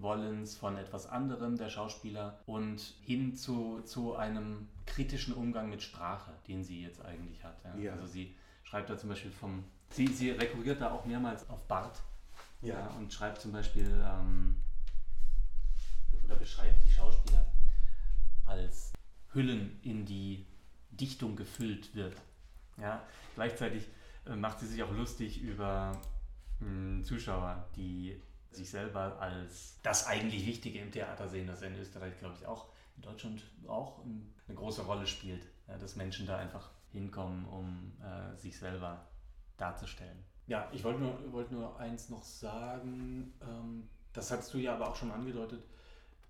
Wollens von etwas anderem der Schauspieler und hin zu, zu einem kritischen Umgang mit Sprache, den sie jetzt eigentlich hat. Ja. Ja. Also sie schreibt da zum Beispiel vom, sie, sie rekurriert da auch mehrmals auf Barth Ja. und schreibt zum Beispiel ähm, oder beschreibt die Schauspieler als Hüllen, in die Dichtung gefüllt wird. Ja, gleichzeitig äh, macht sie sich auch lustig über mh, Zuschauer, die sich selber als das eigentlich Wichtige im Theater sehen, das in Österreich, glaube ich, auch, in Deutschland auch eine große Rolle spielt, ja, dass Menschen da einfach hinkommen, um äh, sich selber darzustellen. Ja, ich wollte nur, wollte nur eins noch sagen, ähm, das hast du ja aber auch schon angedeutet,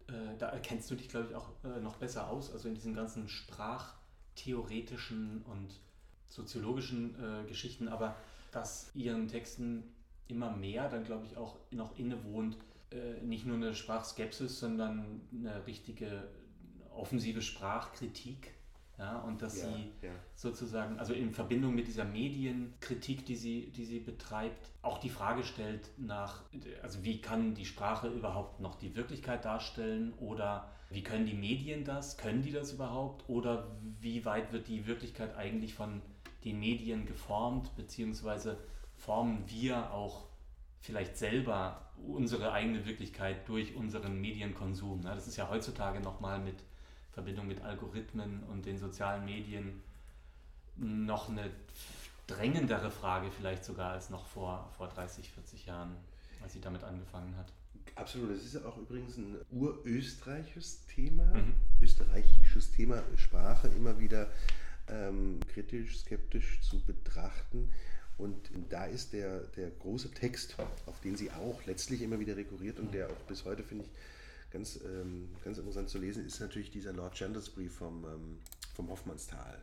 äh, da erkennst du dich, glaube ich, auch äh, noch besser aus, also in diesen ganzen sprachtheoretischen und soziologischen äh, Geschichten, aber dass ihren Texten immer mehr dann, glaube ich, auch noch innewohnt, äh, nicht nur eine Sprachskepsis, sondern eine richtige offensive Sprachkritik. Ja, und dass Ja, sie ja. sozusagen, also in Verbindung mit dieser Medienkritik, die sie, die sie betreibt, auch die Frage stellt nach, also wie kann die Sprache überhaupt noch die Wirklichkeit darstellen oder wie können die Medien das, können die das überhaupt oder wie weit wird die Wirklichkeit eigentlich von den Medien geformt, beziehungsweise formen wir auch vielleicht selber unsere eigene Wirklichkeit durch unseren Medienkonsum. ne? Das ist ja heutzutage nochmal mit Verbindung mit Algorithmen und den sozialen Medien noch eine drängendere Frage vielleicht sogar als noch vor, vor 30, 40 Jahren, als sie damit angefangen hat. Absolut, das ist ja auch übrigens ein urösterreichisches Thema, Mhm. österreichisches Thema, Sprache immer wieder ähm, kritisch, skeptisch zu betrachten. Und da ist der, der große Text, auf den sie auch letztlich immer wieder rekurriert und der auch bis heute, finde ich, ganz, ähm, ganz interessant zu lesen, ist natürlich dieser Lord Chandos-Brief vom, ähm, vom Hoffmannsthal,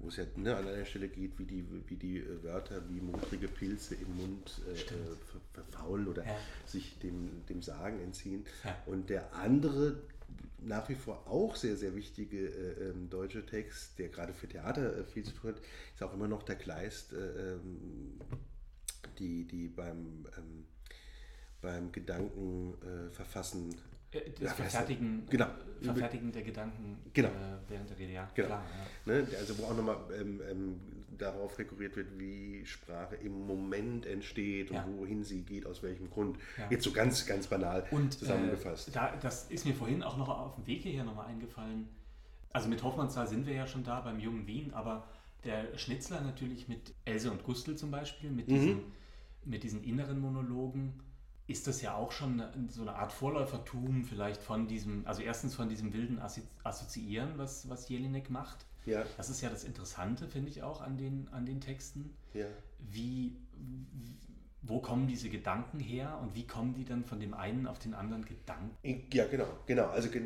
wo es ja ne, an einer Stelle geht, wie die, wie die äh, Wörter wie modrige Pilze im Mund äh, äh, ver- verfaulen oder Ja. sich dem, dem Sagen entziehen. Ja. Und der andere, nach wie vor auch sehr, sehr wichtige äh, ähm, deutsche Text, der gerade für Theater äh, viel zu tun hat, ist auch immer noch der Kleist, äh, ähm, die, die beim, ähm, beim Gedanken äh, verfassen. Äh, Das Verfertigen, genau. äh, Verfertigen der Gedanken Genau. äh, während der Rede, ja, Genau. klar. Ja. Ne? Also wo auch nochmal ähm, ähm, darauf rekurriert wird, wie Sprache im Moment entsteht und Ja. wohin sie geht, aus welchem Grund. Ja. Jetzt so ganz, ganz banal Und zusammengefasst. Äh, da, das ist mir vorhin auch noch auf dem Weg hierher nochmal eingefallen. Also mit Hoffmannsthal sind wir ja schon da beim jungen Wien, aber der Schnitzler natürlich mit Else und Gustl zum Beispiel, mit, diesen, mit diesen inneren Monologen, ist das ja auch schon so eine Art Vorläufertum vielleicht von diesem, also erstens von diesem wilden Assoziieren, was, was Jelinek macht. Ja, Das ist ja das Interessante, finde ich auch an den, an den Texten ja. wie, wo kommen diese Gedanken her und wie kommen die dann von dem einen auf den anderen Gedanken? Ja, genau, genau. Also äh,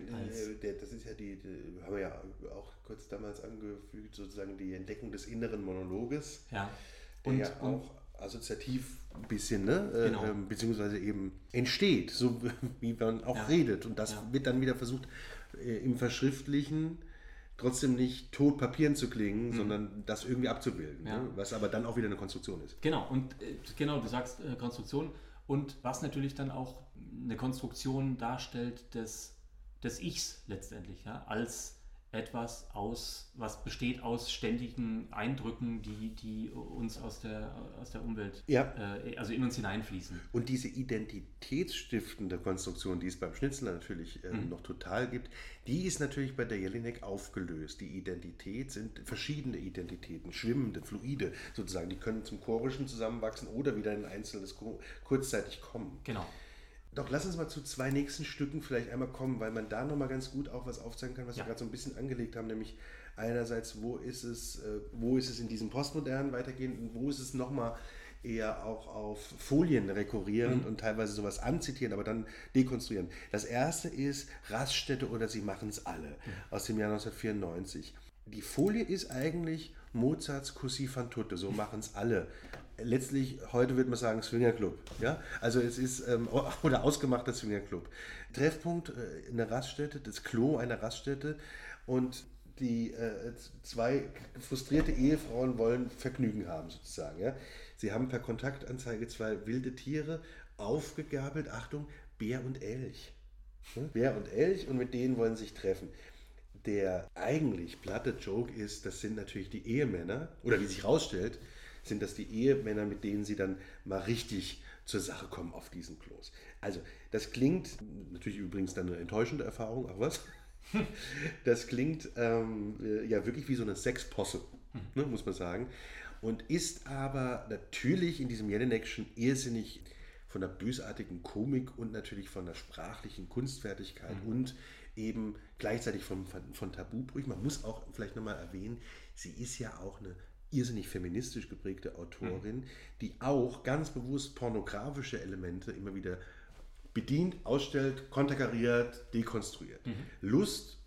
der, das ist ja die, die, haben wir ja auch kurz damals angefügt, sozusagen die Entdeckung des inneren Monologes. Ja. Und, der ja auch assoziativ ein bisschen, ne? Äh, genau. Äh, beziehungsweise eben entsteht, so wie man auch ja. redet. Und das ja. wird dann wieder versucht, äh, im Verschriftlichen trotzdem nicht tot Papieren zu klingen, mhm. sondern das irgendwie abzubilden. Ja. Ne? Was aber dann auch wieder eine Konstruktion ist. Genau, und äh, genau, du sagst äh, Konstruktion. Und was natürlich dann auch eine Konstruktion darstellt des, des Ichs letztendlich, ja, als etwas aus, was besteht aus ständigen Eindrücken, die, die uns aus der, aus der Umwelt, ja. äh, also in uns hineinfließen. Und diese identitätsstiftende Konstruktion, die es beim Schnitzler natürlich äh, mhm. noch total gibt, die ist natürlich bei der Jelinek aufgelöst. Die Identität sind verschiedene Identitäten, schwimmende, fluide sozusagen. Die können zum Chorischen zusammenwachsen oder wieder in ein einzelnes kurzzeitig kommen. Genau. Doch lass uns mal zu zwei nächsten Stücken vielleicht einmal kommen, weil man da nochmal ganz gut auch was aufzeigen kann, was ja. wir gerade so ein bisschen angelegt haben, nämlich einerseits, wo ist es, äh, wo ist es in diesem Postmodernen weitergehend und wo ist es nochmal eher auch auf Folien rekurrieren mhm. und teilweise sowas anzitieren, aber dann dekonstruieren. Das erste ist Raststätte oder Sie machen es alle mhm. aus dem Jahr 1994. Die Folie ist eigentlich Mozarts Così fan tutte, so machen es alle letztlich, heute würde man sagen, Swingerclub. Ja? Also es ist, ähm, oder ausgemachter Swingerclub. Treffpunkt, äh, eine Raststätte, das Klo einer Raststätte und die äh, zwei frustrierte Ehefrauen wollen Vergnügen haben, sozusagen. Ja? Sie haben per Kontaktanzeige zwei wilde Tiere aufgegabelt, Achtung, Bär und Elch. Hm? Bär und Elch und mit denen wollen sie sich treffen. Der eigentlich platte Joke ist, das sind natürlich die Ehemänner, oder wie sich herausstellt, sind das die Ehemänner, mit denen sie dann mal richtig zur Sache kommen auf diesen Klos. Also, das klingt natürlich übrigens dann eine enttäuschende Erfahrung, ach was? Das klingt ähm, äh, ja wirklich wie so eine Sexposse, ne, muss man sagen. Und ist aber natürlich in diesem Jelinekschen irrsinnig von der bösartigen Komik und natürlich von der sprachlichen Kunstfertigkeit mhm. und eben gleichzeitig von, von, von Tabubrüchen. Man muss auch vielleicht nochmal erwähnen, sie ist ja auch eine irrsinnig feministisch geprägte Autorin, mhm. die auch ganz bewusst pornografische Elemente immer wieder bedient, ausstellt, konterkariert, dekonstruiert. Mhm. Lust,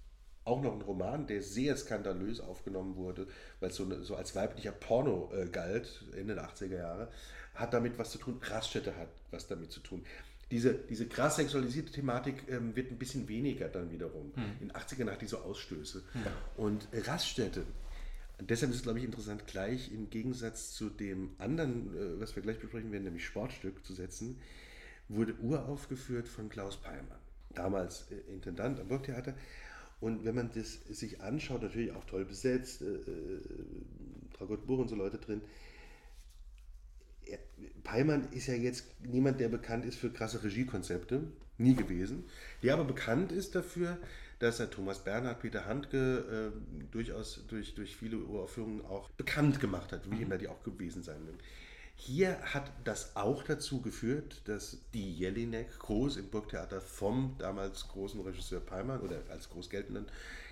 auch noch ein Roman, der sehr skandalös aufgenommen wurde, weil es so, so als weiblicher Porno äh, galt, Ende der 80er Jahre, hat damit was zu tun. Raststätte hat was damit zu tun. Diese, diese krass sexualisierte Thematik ähm, wird ein bisschen weniger dann wiederum. Mhm. In den 80ern hat die so Ausstöße. Mhm. Und Raststätte Deshalb ist es, glaube ich, interessant, gleich im Gegensatz zu dem anderen, äh, was wir gleich besprechen werden, nämlich Sportstück zu setzen, wurde uraufgeführt von Klaus Peimann, damals äh, Intendant am Burgtheater. Und wenn man das sich anschaut, natürlich auch toll besetzt, äh, äh Buch und so Leute drin. Peimann ist ja jetzt niemand, der bekannt ist für krasse Regiekonzepte, nie gewesen, der aber bekannt ist dafür, dass er Thomas Bernhard, Peter Handke äh, durchaus durch, durch viele Uraufführungen auch bekannt gemacht hat, wie mhm. immer die auch gewesen sein mögen. Hier hat das auch dazu geführt, dass die Jelinek groß im Burgtheater vom damals großen Regisseur Peimann oder als groß geltenden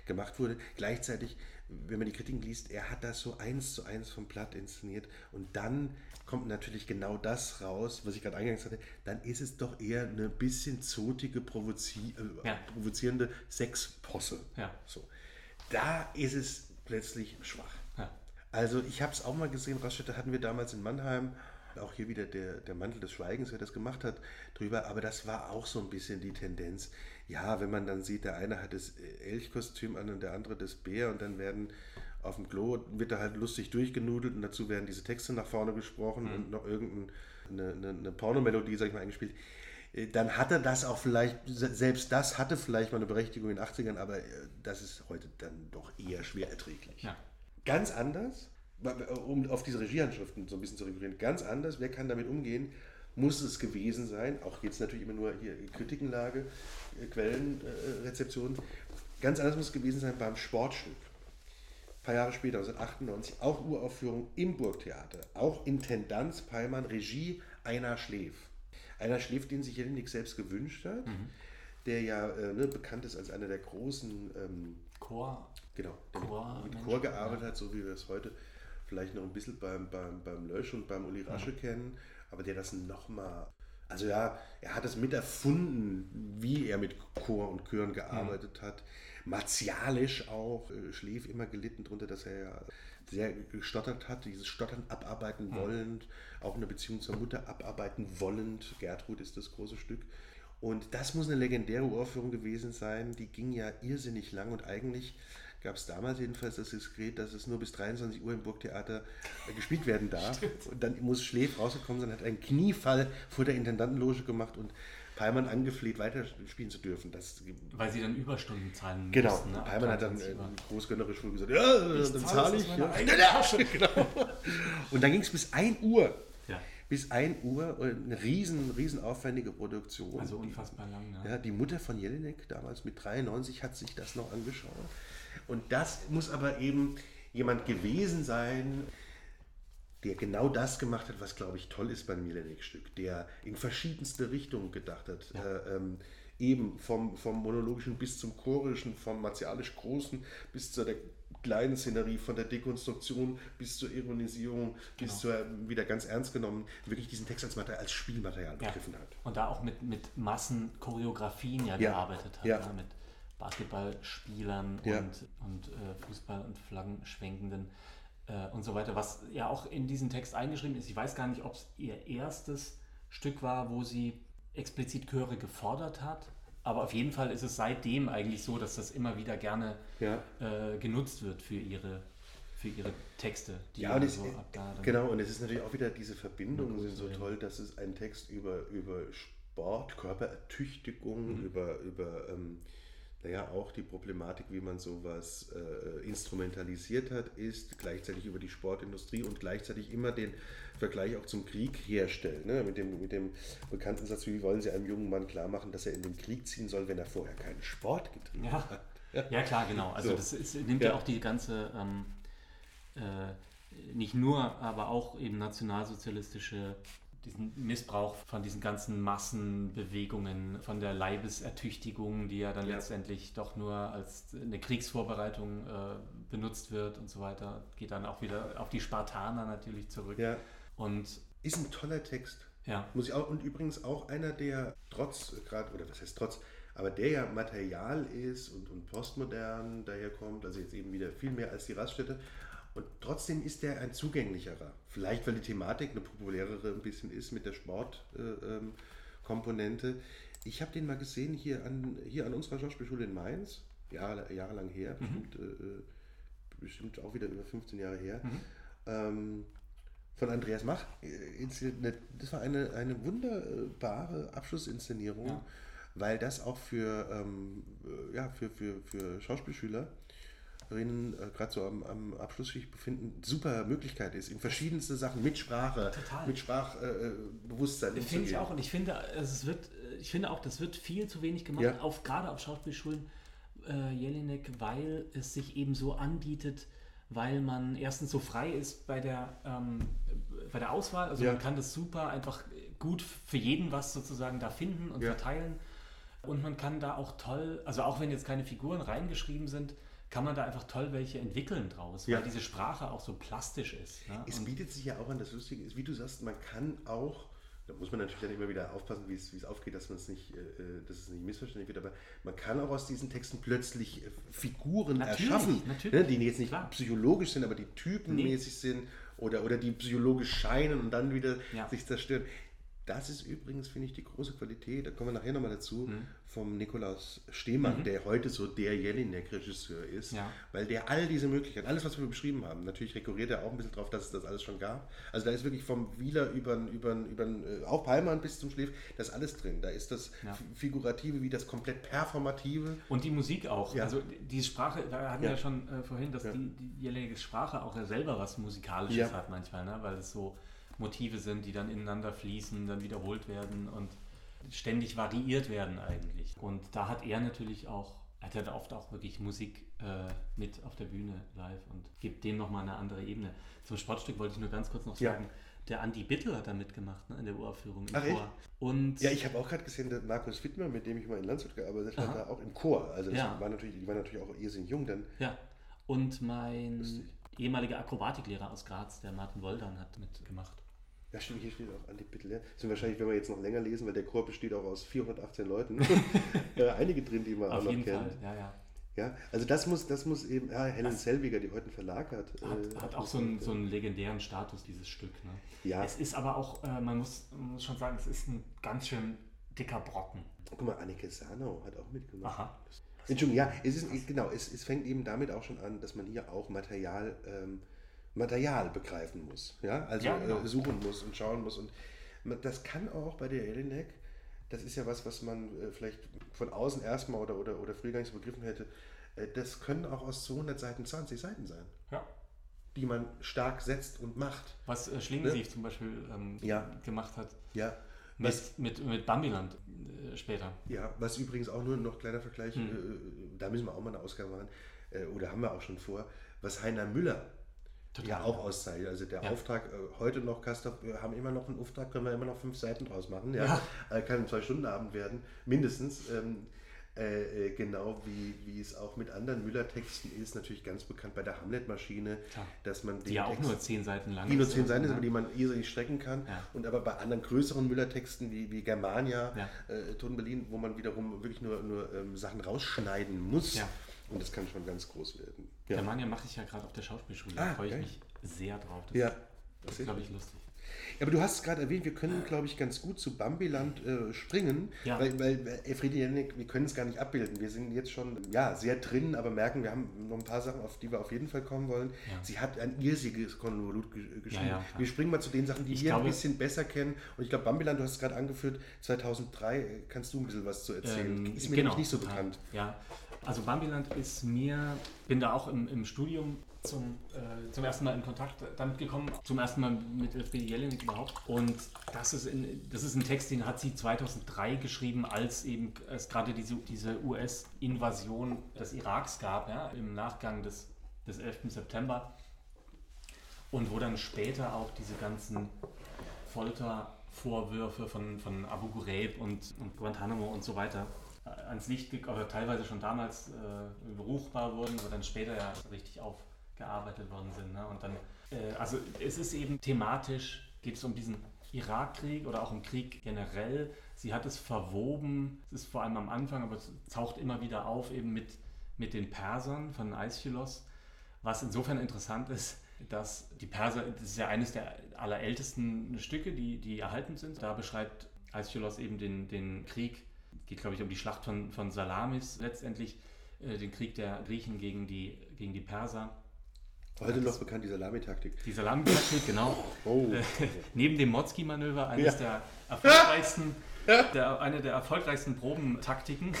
gemacht wurde. Gleichzeitig, wenn man die Kritiken liest, er hat das so eins zu eins vom Platt inszeniert und dann kommt natürlich genau das raus, was ich gerade eingangs hatte, dann ist es doch eher eine bisschen zotige, provozi äh, ja. provozierende Sexposse. Ja. So. Da ist es plötzlich schwach. Ja. Also ich habe es auch mal gesehen, Raststätte hatten wir damals in Mannheim, auch hier wieder der, der Mantel des Schweigens, wer das gemacht hat, drüber, aber das war auch so ein bisschen die Tendenz. Ja, wenn man dann sieht, der eine hat das Elchkostüm an und der andere das Bär und dann werden auf dem Klo wird da halt lustig durchgenudelt und dazu werden diese Texte nach vorne gesprochen mhm. und noch irgendeine eine, eine Pornomelodie, sag ich mal, eingespielt. Äh, dann hatte das auch vielleicht, selbst das hatte vielleicht mal eine Berechtigung in den 80ern, aber äh, das ist heute dann doch eher schwer erträglich. Ja. Ganz anders, um auf diese Regiehandschriften so ein bisschen zu rekurrieren, ganz anders, wer kann damit umgehen, muss es gewesen sein, auch jetzt natürlich immer nur hier Kritikenlage, äh, Quellenrezeption, ganz anders muss es gewesen sein beim Sportstück paar Jahre später, 1998, auch Uraufführung im Burgtheater. Auch Intendanz Peimann, Regie Einer Schläf. Einer Schläf, den sich Jelinek selbst gewünscht hat, mhm. der ja äh, ne, bekannt ist als einer der großen ähm, Chor. Genau, der Chor mit, mit Chor gearbeitet ja. hat, so wie wir es heute vielleicht noch ein bisschen beim, beim, beim Lösch und beim Uli Rasche mhm. kennen, aber der das nochmal, also ja, er hat es mit erfunden, wie er mit Chor und Chören gearbeitet mhm. hat. Martialisch auch, äh, Schläf immer gelitten darunter, dass er ja sehr gestottert hat, dieses Stottern abarbeiten mhm. wollend, auch eine Beziehung zur Mutter abarbeiten wollend. Gertrud ist das große Stück. Und das muss eine legendäre Uraufführung gewesen sein. Die ging ja irrsinnig lang und eigentlich gab es damals jedenfalls das Diskret, dass es nur bis 23 Uhr im Burgtheater äh, gespielt werden darf. Stimmt. Und dann muss Schläf rausgekommen sein, hat einen Kniefall vor der Intendantenloge gemacht und Palmann angefleht, weiterspielen zu dürfen. Das, Weil sie dann Überstunden zahlen genau. mussten. Genau. Ne? Palmann hat dann äh, großgönnerisch gesagt, ja, ich dann zahle ich. Ja. Ja, genau. Und dann ging es bis 1 Uhr. Ja. Bis 1 Uhr, eine riesen, riesen aufwendige Produktion. Also unfassbar lang. Ne? Ja, die Mutter von Jelinek, damals mit 93, hat sich das noch angeschaut. Und das muss aber eben jemand gewesen sein, der genau das gemacht hat, was, glaube ich, toll ist beim Milenik-Stück, der in verschiedenste Richtungen gedacht hat. Ja. Äh, ähm, eben vom, vom monologischen bis zum chorischen, vom martialisch großen bis zur der kleinen Szenerie, von der Dekonstruktion bis zur Ironisierung, genau. bis zur wieder ganz ernst genommen, wirklich diesen Text als, Material, als Spielmaterial ja. begriffen hat. Und da auch mit, mit Massenchoreografien ja, ja. gearbeitet hat. Ja. Ne? Mit Basketballspielern und, und äh, Fußball- und Flaggenschwenkenden äh, und so weiter, was ja auch in diesen Text eingeschrieben ist. Ich weiß gar nicht, ob es ihr erstes Stück war, wo sie explizit Chöre gefordert hat. Aber auf jeden Fall ist es seitdem eigentlich so, dass das immer wieder gerne ja. äh, genutzt wird für ihre, für ihre Texte. Die ja, und so genau, und es ist natürlich auch wieder diese Verbindungen sind so toll, dass es ein Text über, über Sport, Körperertüchtigung, mhm. über, über ähm, naja, auch die Problematik, wie man sowas äh, instrumentalisiert hat, ist gleichzeitig über die Sportindustrie und gleichzeitig immer den Vergleich auch zum Krieg herstellen. Ne? Mit, dem, mit dem bekannten Satz, wie wollen Sie einem jungen Mann klar machen, dass er in den Krieg ziehen soll, wenn er vorher keinen Sport getrieben ja. hat? Ja. klar, genau. Also so. das ist, nimmt ja. ja. auch die ganze, ähm, äh, nicht nur, aber auch eben nationalsozialistische diesen Missbrauch von diesen ganzen Massenbewegungen, von der Leibesertüchtigung, die ja dann ja. letztendlich doch nur als eine Kriegsvorbereitung äh, benutzt wird und so weiter, geht dann auch wieder auf die Spartaner natürlich zurück. Ja. Und ist ein toller Text. Ja. Muss ich auch, und übrigens auch einer, der trotz, gerade, oder was heißt trotz, aber der ja Material ist und, und postmodern daherkommt, also jetzt eben wieder viel mehr als die Raststätte, und trotzdem ist der ein zugänglicherer. Vielleicht, weil die Thematik eine populärere ein bisschen ist mit der Sportkomponente. Äh, ähm, ich habe den mal gesehen hier an, hier an unserer Schauspielschule in Mainz, Jahre, jahrelang her, mhm. bestimmt, äh, bestimmt auch wieder über 15 Jahre her. Mhm. Ähm, von Andreas Mach. Äh, das war eine, eine wunderbare Abschlussinszenierung, ja. weil das auch für, ähm, äh, ja, für, für, für Schauspielschüler äh, gerade so am, am Abschlussschicht befinden, super Möglichkeit ist, in verschiedenste Sachen mit Sprache, Total. mit Sprachbewusstsein. Äh, finde ich auch und ich finde, es wird, ich finde auch, das wird viel zu wenig gemacht, ja. auf, gerade auf Schauspielschulen äh, Jelinek, weil es sich eben so anbietet, weil man erstens so frei ist bei der, ähm, bei der Auswahl. Also ja. man kann das super einfach gut für jeden was sozusagen da finden und ja. verteilen. Und man kann da auch toll, also auch wenn jetzt keine Figuren reingeschrieben sind, kann man da einfach toll welche entwickeln draus, ja. weil diese Sprache auch so plastisch ist. Ne? Es bietet sich ja auch an, das Lustige ist, wie du sagst, man kann auch, da muss man natürlich dann immer wieder aufpassen, wie es, wie es aufgeht, dass, man es nicht, äh, äh, dass es nicht missverständlich wird, aber man kann auch aus diesen Texten plötzlich äh, Figuren natürlich, erschaffen, natürlich. Ne, die jetzt nicht Klar. psychologisch sind, aber die typenmäßig nee. sind oder, oder die psychologisch scheinen und dann wieder ja. sich zerstören. Das ist übrigens, finde ich, die große Qualität, da kommen wir nachher nochmal dazu, mhm. vom Nikolaus Stehmann, mhm. der heute so der Jelinek-Regisseur ist, ja. weil der all diese Möglichkeiten, alles, was wir beschrieben haben, natürlich rekurriert er auch ein bisschen darauf, dass es das alles schon gab. Also da ist wirklich vom Wieler über, über, über äh, auch Palmann bis zum Schläf, da ist alles drin. Da ist das ja. Figurative wie das komplett Performative. Und die Musik auch. Ja. Also die Sprache, da hatten wir ja schon äh, vorhin, dass die, die Jelinekes Sprache auch ja selber was Musikalisches hat manchmal, ne? weil es so Motive sind, die dann ineinander fließen, dann wiederholt werden und ständig variiert werden eigentlich. Und da hat er natürlich auch, er hat oft auch wirklich Musik äh, mit auf der Bühne live und gibt dem nochmal eine andere Ebene. Zum Sportstück wollte ich nur ganz kurz noch sagen, ja. der Andi Bittel hat da mitgemacht ne, in der Uraufführung im Ach, Chor. Und ja, ich habe auch gerade gesehen, der Markus Wittmer, mit dem ich mal in Landshut gearbeitet habe, da auch im Chor. Also das ja. war natürlich, die waren natürlich auch irrsinnig jung dann. Ja, und mein Lustig. ehemaliger Akrobatiklehrer aus Graz, der Martin Woldern, hat mitgemacht. Ja, stimmt, hier steht auch Andi Bittel. Das sind wahrscheinlich, wenn wir jetzt noch länger lesen, weil der Chor besteht auch aus 418 Leuten, äh, einige drin, die man Auf auch noch jeden kennt. Fall, ja, ja. Ja, also das muss, das muss eben, ja, Helen Das- Selviger, die heute einen Verlag hat. Hat, äh, hat auch so einen, so einen legendären Status, dieses Stück. Ne? Ja. Es ist aber auch, äh, man, muss, man muss schon sagen, es ist ein ganz schön dicker Brocken. Guck mal, Annike Sanau hat auch mitgemacht. Aha. Entschuldigung, ja, es ist, genau, es, es fängt eben damit auch schon an, dass man hier auch Material, ähm, Material begreifen muss. Ja, also Ja, genau. äh, suchen muss und schauen muss. Und das kann auch bei der Jelinek, das ist ja was, was man äh, vielleicht von außen erstmal oder, oder, oder früher gar nicht so begriffen hätte, äh, das können auch aus 200 Seiten 20 Seiten sein, Ja. die man stark setzt und macht. Was äh, Schlingensief zum Beispiel ähm, Ja. gemacht hat. Ja, Mit, was, mit, mit Bambiland äh, später. ja, was übrigens auch nur noch kleiner Vergleich, Hm. äh, da müssen wir auch mal eine Ausgabe machen, oder haben wir auch schon vor, was Heiner Müller ja auch auszeichnet. Also der Ja. Auftrag äh, heute noch, Kastorf, wir haben immer noch einen Auftrag, können wir immer noch fünf Seiten draus machen. Ja. Äh, kann ein Zwei-Stunden-Abend werden, mindestens. Ähm, äh, äh, genau wie, wie es auch mit anderen Müller-Texten ist, natürlich ganz bekannt bei der Hamlet-Maschine, dass man den Die ja auch Text, nur zehn Seiten lang die nur zehn Seiten ist, so, aber ne? die man irrsinnig strecken kann. Ja. Und aber bei anderen größeren Müller-Texten wie, wie Germania, Ja. äh, Ton Berlin, wo man wiederum wirklich nur, nur ähm, Sachen rausschneiden muss. Ja. Und das kann schon ganz groß werden. Ja, Germania mache ich ja gerade auf der Schauspielschule. Ah, da freue ich mich sehr drauf. Das ja. das ist, glaube ich, lustig. Aber du hast es gerade erwähnt, wir können, glaube ich, ganz gut zu Bambiland äh, springen, Ja. weil, weil äh, Elfriede Jelinek, wir können es gar nicht abbilden. Wir sind jetzt schon ja, sehr drin, aber merken, wir haben noch ein paar Sachen, auf die wir auf jeden Fall kommen wollen. Ja. Sie hat ein irrsinniges Konvolut ge geschrieben. Ja, wir springen mal zu den Sachen, die Ich wir glaube- ein bisschen besser kennen. Und ich glaube, Bambiland, du hast es gerade angeführt, 2003, äh, kannst du ein bisschen was zu erzählen. Ähm, ist mir genau, nämlich nicht so total. bekannt. Ja, also Bambiland ist mir, bin da auch im, im Studium zum, äh, zum ersten Mal in Kontakt damit gekommen, zum ersten Mal mit Elfriede Jelinek überhaupt. Und das ist, in, das ist ein Text, den hat sie 2003 geschrieben, als eben es gerade diese, diese US-Invasion des Iraks gab, ja, im Nachgang des, des 11. September. Und wo dann später auch diese ganzen Foltervorwürfe von, von Abu Ghraib und, und Guantanamo und so weiter ans Licht, ge- oder teilweise schon damals äh, ruchbar wurden, aber dann später ja richtig aufgearbeitet worden sind. Ne? Und dann, äh, also es ist eben thematisch, geht es um diesen Irakkrieg oder auch um Krieg generell. Sie hat es verwoben, es ist vor allem am Anfang, aber es taucht immer wieder auf, eben mit, mit den Persern von Aeschylus. Was insofern interessant ist, dass die Perser, das ist ja eines der allerältesten Stücke, die, die erhalten sind. Da beschreibt Aeschylus eben den, den Krieg, geht glaube ich um die Schlacht von, von Salamis, letztendlich äh, den Krieg der Griechen gegen die, gegen die Perser. Heute noch bekannt, die Salamitaktik. Die Salami-Taktik, genau. Oh. Äh, neben dem Motzki-Manöver, eines Ja. der erfolgreichsten, der, eine der erfolgreichsten Probentaktiken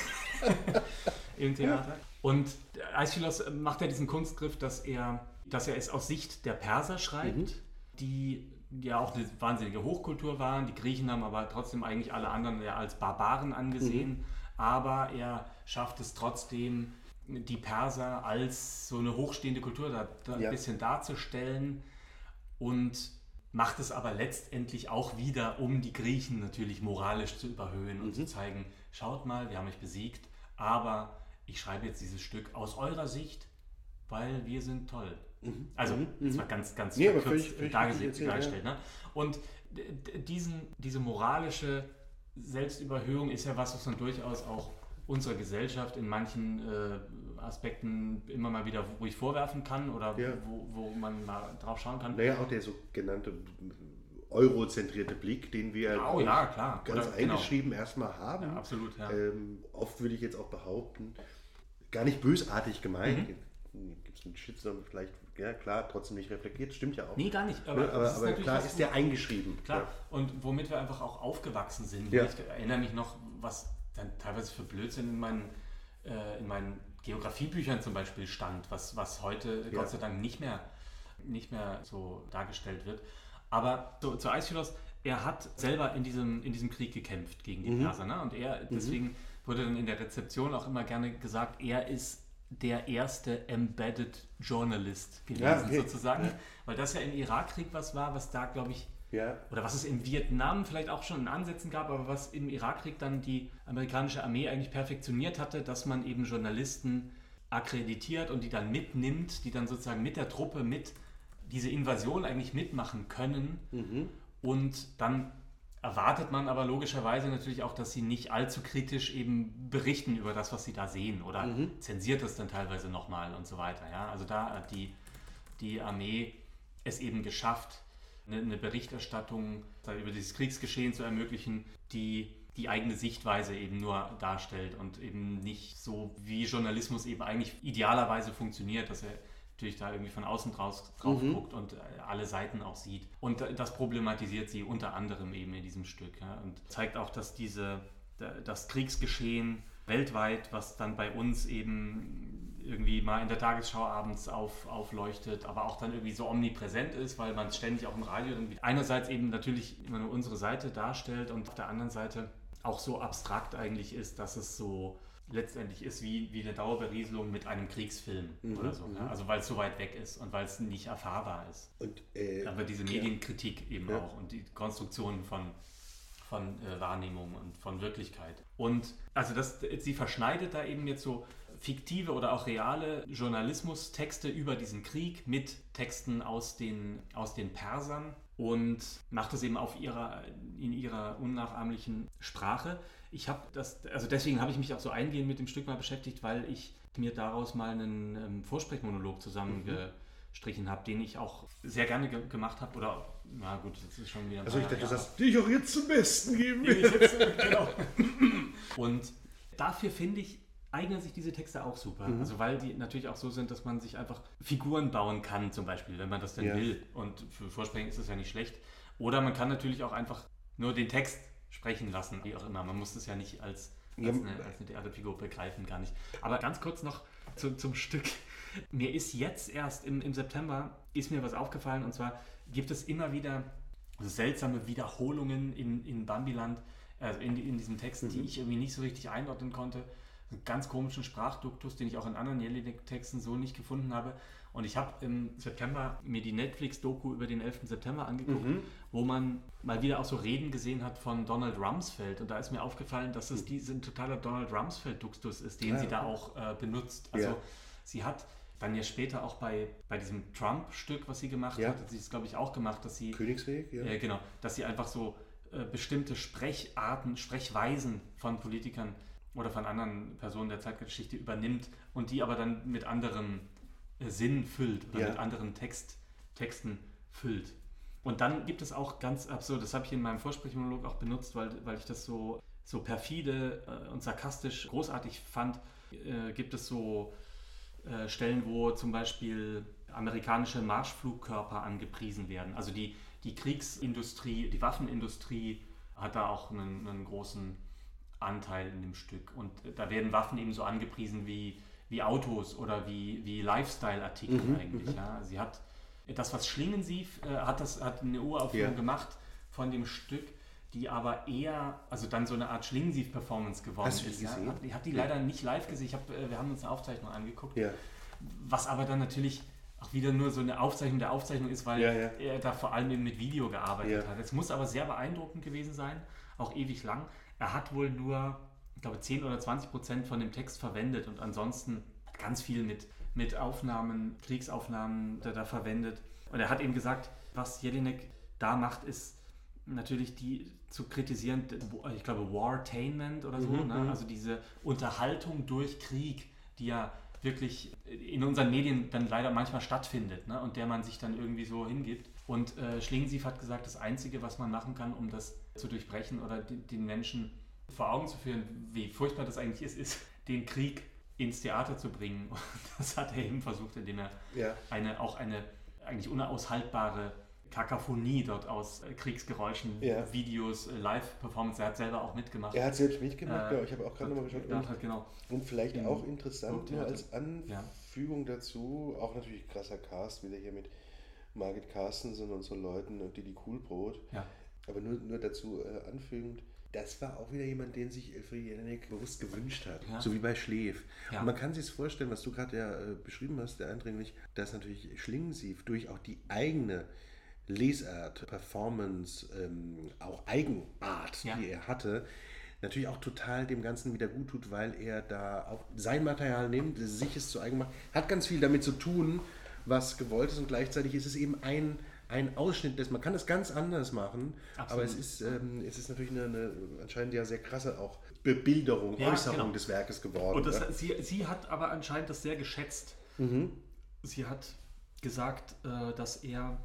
im Theater. Und Aeschylus macht ja diesen Kunstgriff, dass er, dass er es aus Sicht der Perser schreibt, die ja auch eine wahnsinnige Hochkultur waren. Die Griechen haben aber trotzdem eigentlich alle anderen ja als Barbaren angesehen. Aber er schafft es trotzdem, die Perser als so eine hochstehende Kultur da, da Ja. ein bisschen darzustellen und macht es aber letztendlich auch wieder, um die Griechen natürlich moralisch zu überhöhen und zu zeigen, schaut mal, wir haben euch besiegt, aber ich schreibe jetzt dieses Stück aus eurer Sicht, weil wir sind toll. Also, das war ganz, ganz Nee, verkürzt völlig- dargestellt, dargestellt. Ne? Und diesen, diese moralische Selbstüberhöhung ist ja was, was man durchaus auch unserer Gesellschaft in manchen äh, Aspekten immer mal wieder ruhig vorwerfen kann oder Ja. wo, wo man mal drauf schauen kann. Naja, auch der sogenannte eurozentrierte Blick, den wir Oh ja, klar. ganz Oder- genau. eingeschrieben erstmal haben. Ja, absolut, ja. Ähm, oft würde ich jetzt auch behaupten, gar nicht bösartig gemeint. Mhm. Gibt es einen Shitstorm vielleicht, ja klar, trotzdem nicht reflektiert, stimmt ja auch. Nee, gar nicht. aber Aber, aber, das aber klar ist der eingeschrieben. Klar. Und womit wir einfach auch aufgewachsen sind. Ja. Ich erinnere mich noch, was dann teilweise für Blödsinn in meinen, äh, in meinen Geografiebüchern zum Beispiel stand, was, was heute Ja. Gott sei Dank nicht mehr, nicht mehr so dargestellt wird. Aber so, zu Aeschylus, er hat selber in diesem, in diesem Krieg gekämpft gegen die Mhm. Perser. Ne? Und er, deswegen wurde dann in der Rezeption auch immer gerne gesagt, er ist der erste Embedded Journalist gewesen, Ja, okay. sozusagen. Weil das ja im Irakkrieg was war, was da, glaube ich, Ja, oder was es im Vietnam vielleicht auch schon in Ansätzen gab, aber was im Irakkrieg dann die amerikanische Armee eigentlich perfektioniert hatte, dass man eben Journalisten akkreditiert und die dann mitnimmt, die dann sozusagen mit der Truppe mit diese Invasion eigentlich mitmachen können. Und dann erwartet man aber logischerweise natürlich auch, dass sie nicht allzu kritisch eben berichten über das, was sie da sehen oder mhm. zensiert es dann teilweise nochmal und so weiter. Ja? Also da hat die, die Armee es eben geschafft, eine, eine Berichterstattung über dieses Kriegsgeschehen zu ermöglichen, die die eigene Sichtweise eben nur darstellt und eben nicht so, wie Journalismus eben eigentlich idealerweise funktioniert, dass er natürlich da irgendwie von außen draus, drauf mhm. guckt und äh, alle Seiten auch sieht. Und das problematisiert sie unter anderem eben in diesem Stück ja, und zeigt auch, dass diese, das Kriegsgeschehen weltweit, was dann bei uns eben irgendwie mal in der Tagesschau abends auf, aufleuchtet, aber auch dann irgendwie so omnipräsent ist, weil man ständig auch im Radio dann einerseits eben natürlich immer nur unsere Seite darstellt und auf der anderen Seite auch so abstrakt eigentlich ist, dass es so letztendlich ist wie, wie eine Dauerberieselung mit einem Kriegsfilm mhm, oder so. Ja? Mhm. Also weil es so weit weg ist und weil es nicht erfahrbar ist. Und, äh, Aber diese Medienkritik ja. eben ja. auch und die Konstruktion von, von äh, Wahrnehmung und von Wirklichkeit. Und also das, sie verschneidet da eben jetzt so fiktive oder auch reale Journalismustexte über diesen Krieg mit Texten aus den, aus den Persern und macht das eben auf ihrer, in ihrer unnachahmlichen Sprache ich habe das, also deswegen habe ich mich auch so eingehend mit dem Stück mal beschäftigt, weil ich mir daraus mal einen ähm, Vorsprechmonolog zusammengestrichen mhm. habe, den ich auch sehr gerne ge gemacht habe. Oder, na gut, das ist schon wieder. Also ich dachte, du sagst, die ich auch jetzt zum Besten geben will. genau. Und dafür finde ich, eignen sich diese Texte auch super. Mhm. Also weil die natürlich auch so sind, dass man sich einfach Figuren bauen kann, zum Beispiel, wenn man das denn ja. will. Und für Vorsprechen ist das ja nicht schlecht. Oder man kann natürlich auch einfach nur den Text sprechen lassen, wie auch immer. Man muss es ja nicht als, als, eine, als eine Theaterfigur begreifen, gar nicht. Aber ganz kurz noch zu, zum Stück. Mir ist jetzt erst im, im September ist mir was aufgefallen und zwar gibt es immer wieder seltsame Wiederholungen in, in Bambiland, also in, in diesen Texten, mhm. die ich irgendwie nicht so richtig einordnen konnte. Einen ganz komischen Sprachduktus, den ich auch in anderen Jelinek-Texten so nicht gefunden habe. Und ich habe im September mir die Netflix-Doku über den 11. September angeguckt, mhm. wo man mal wieder auch so Reden gesehen hat von Donald Rumsfeld. Und da ist mir aufgefallen, dass es ein totaler Donald Rumsfeld-Duktus ist, den ja, sie da auch äh, benutzt. Also ja. sie hat dann ja später auch bei, bei diesem Trump-Stück, was sie gemacht ja. hat, hat sie es, glaube ich, auch gemacht, dass sie... Königsweg, ja. Äh, genau, dass sie einfach so äh, bestimmte Sprecharten, Sprechweisen von Politikern oder von anderen Personen der Zeitgeschichte übernimmt und die aber dann mit anderen Sinn füllt oder ja. mit anderen Text, Texten füllt. Und dann gibt es auch ganz absurd, das habe ich in meinem Vorsprechmonolog auch benutzt, weil, weil ich das so, so perfide äh, und sarkastisch großartig fand, äh, gibt es so äh, Stellen, wo zum Beispiel amerikanische Marschflugkörper angepriesen werden. Also die, die Kriegsindustrie, die Waffenindustrie hat da auch einen, einen großen Anteil in dem Stück. Und da werden Waffen eben so angepriesen wie wie Autos oder wie, wie Lifestyle-Artikel mhm, eigentlich. Mhm. Ja. Sie hat das, was Schlingensief äh, hat, das hat eine Uraufführung ja. gemacht von dem Stück, die aber eher, also dann so eine Art Schlingensief-Performance geworden Hast ist. Ja. Ich habe die leider nicht live gesehen. Ich hab, äh, wir haben uns eine Aufzeichnung angeguckt, was aber dann natürlich auch wieder nur so eine Aufzeichnung der Aufzeichnung ist, weil er da vor allem eben mit Video gearbeitet hat. Es muss aber sehr beeindruckend gewesen sein, auch ewig lang. Er hat wohl nur glaube, 10 oder 20 Prozent von dem Text verwendet und ansonsten ganz viel mit, mit Aufnahmen, Kriegsaufnahmen da, da verwendet. Und er hat eben gesagt, was Jelinek da macht, ist natürlich die zu kritisieren, ich glaube, Wartainment oder so, mhm, ne? Mhm. also diese Unterhaltung durch Krieg, die ja wirklich in unseren Medien dann leider manchmal stattfindet ne? und der man sich dann irgendwie so hingibt. Und äh, Schlingensief hat gesagt, das Einzige, was man machen kann, um das zu durchbrechen oder den Menschen vor Augen zu führen, wie furchtbar das eigentlich ist, ist, den Krieg ins Theater zu bringen. Und das hat er eben versucht, indem er ja. eine, auch eine eigentlich unaushaltbare Kakaphonie dort aus äh, Kriegsgeräuschen, ja. Videos, äh, Live-Performance. Er hat selber auch mitgemacht. Er hat selbst mitgemacht, äh, ja. Ich habe auch gerade nochmal geschaut. Und, hat, genau. und vielleicht auch interessant nur als Anfügung dazu, auch natürlich krasser Cast, wieder hier mit Margit Carstensen und so Leuten und Didi Coolbrot. Ja. Aber nur, nur dazu äh, anfügend, das war auch wieder jemand, den sich Elfriede Jelinek bewusst gewünscht hat. Ja. So wie bei Schläf. Ja. Und man kann sich vorstellen, was du gerade ja äh, beschrieben hast, der eindringlich, dass natürlich Schlingensief durch auch die eigene Lesart, Performance, ähm, auch Eigenart, ja. die er hatte, natürlich auch total dem Ganzen wieder gut tut, weil er da auch sein Material nimmt, sich es zu eigen macht, hat ganz viel damit zu tun, was gewollt ist und gleichzeitig ist es eben ein ein Ausschnitt des, man kann es ganz anders machen, Absolut. aber es ist, ähm, es ist natürlich eine, eine anscheinend ja sehr krasse auch Bebilderung, Ja, Äußerung genau. des Werkes geworden. Und das, ja. sie, sie hat aber anscheinend das sehr geschätzt. Sie hat gesagt, äh, dass er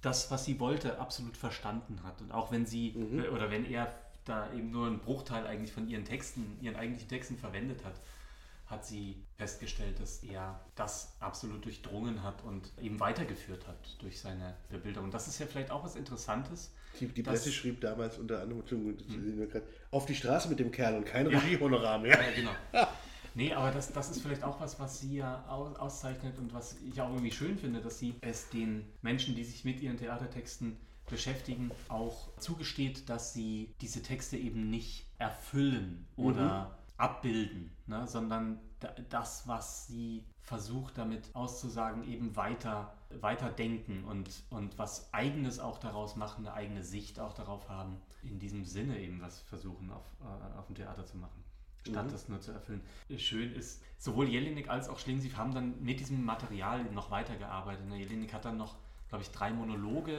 das, was sie wollte, absolut verstanden hat. Und auch wenn sie, äh, oder wenn er da eben nur einen Bruchteil eigentlich von ihren Texten, ihren eigentlichen Texten verwendet hat, hat sie festgestellt, dass er das absolut durchdrungen hat und eben weitergeführt hat durch seine Bebilderung. Das ist ja vielleicht auch was Interessantes. Die, die Presse schrieb damals unter anderem, auf die Straße mit dem Kerl und kein Ja. Regiehonorar mehr. Ja, genau. Nee, aber das, das ist vielleicht auch was, was sie ja aus, auszeichnet und was ich auch irgendwie schön finde, dass sie es den Menschen, die sich mit ihren Theatertexten beschäftigen, auch zugesteht, dass sie diese Texte eben nicht erfüllen oder abbilden, ne, sondern da, das, was sie versucht damit auszusagen, eben weiter, weiter denken und, und was eigenes auch daraus machen, eine eigene Sicht auch darauf haben, in diesem Sinne eben was versuchen auf, äh, auf dem Theater zu machen statt das nur zu erfüllen. Schön ist, sowohl Jelinek als auch Schlingensief haben dann mit diesem Material noch weitergearbeitet. Ne, Jelinek hat dann noch, glaube ich, drei Monologe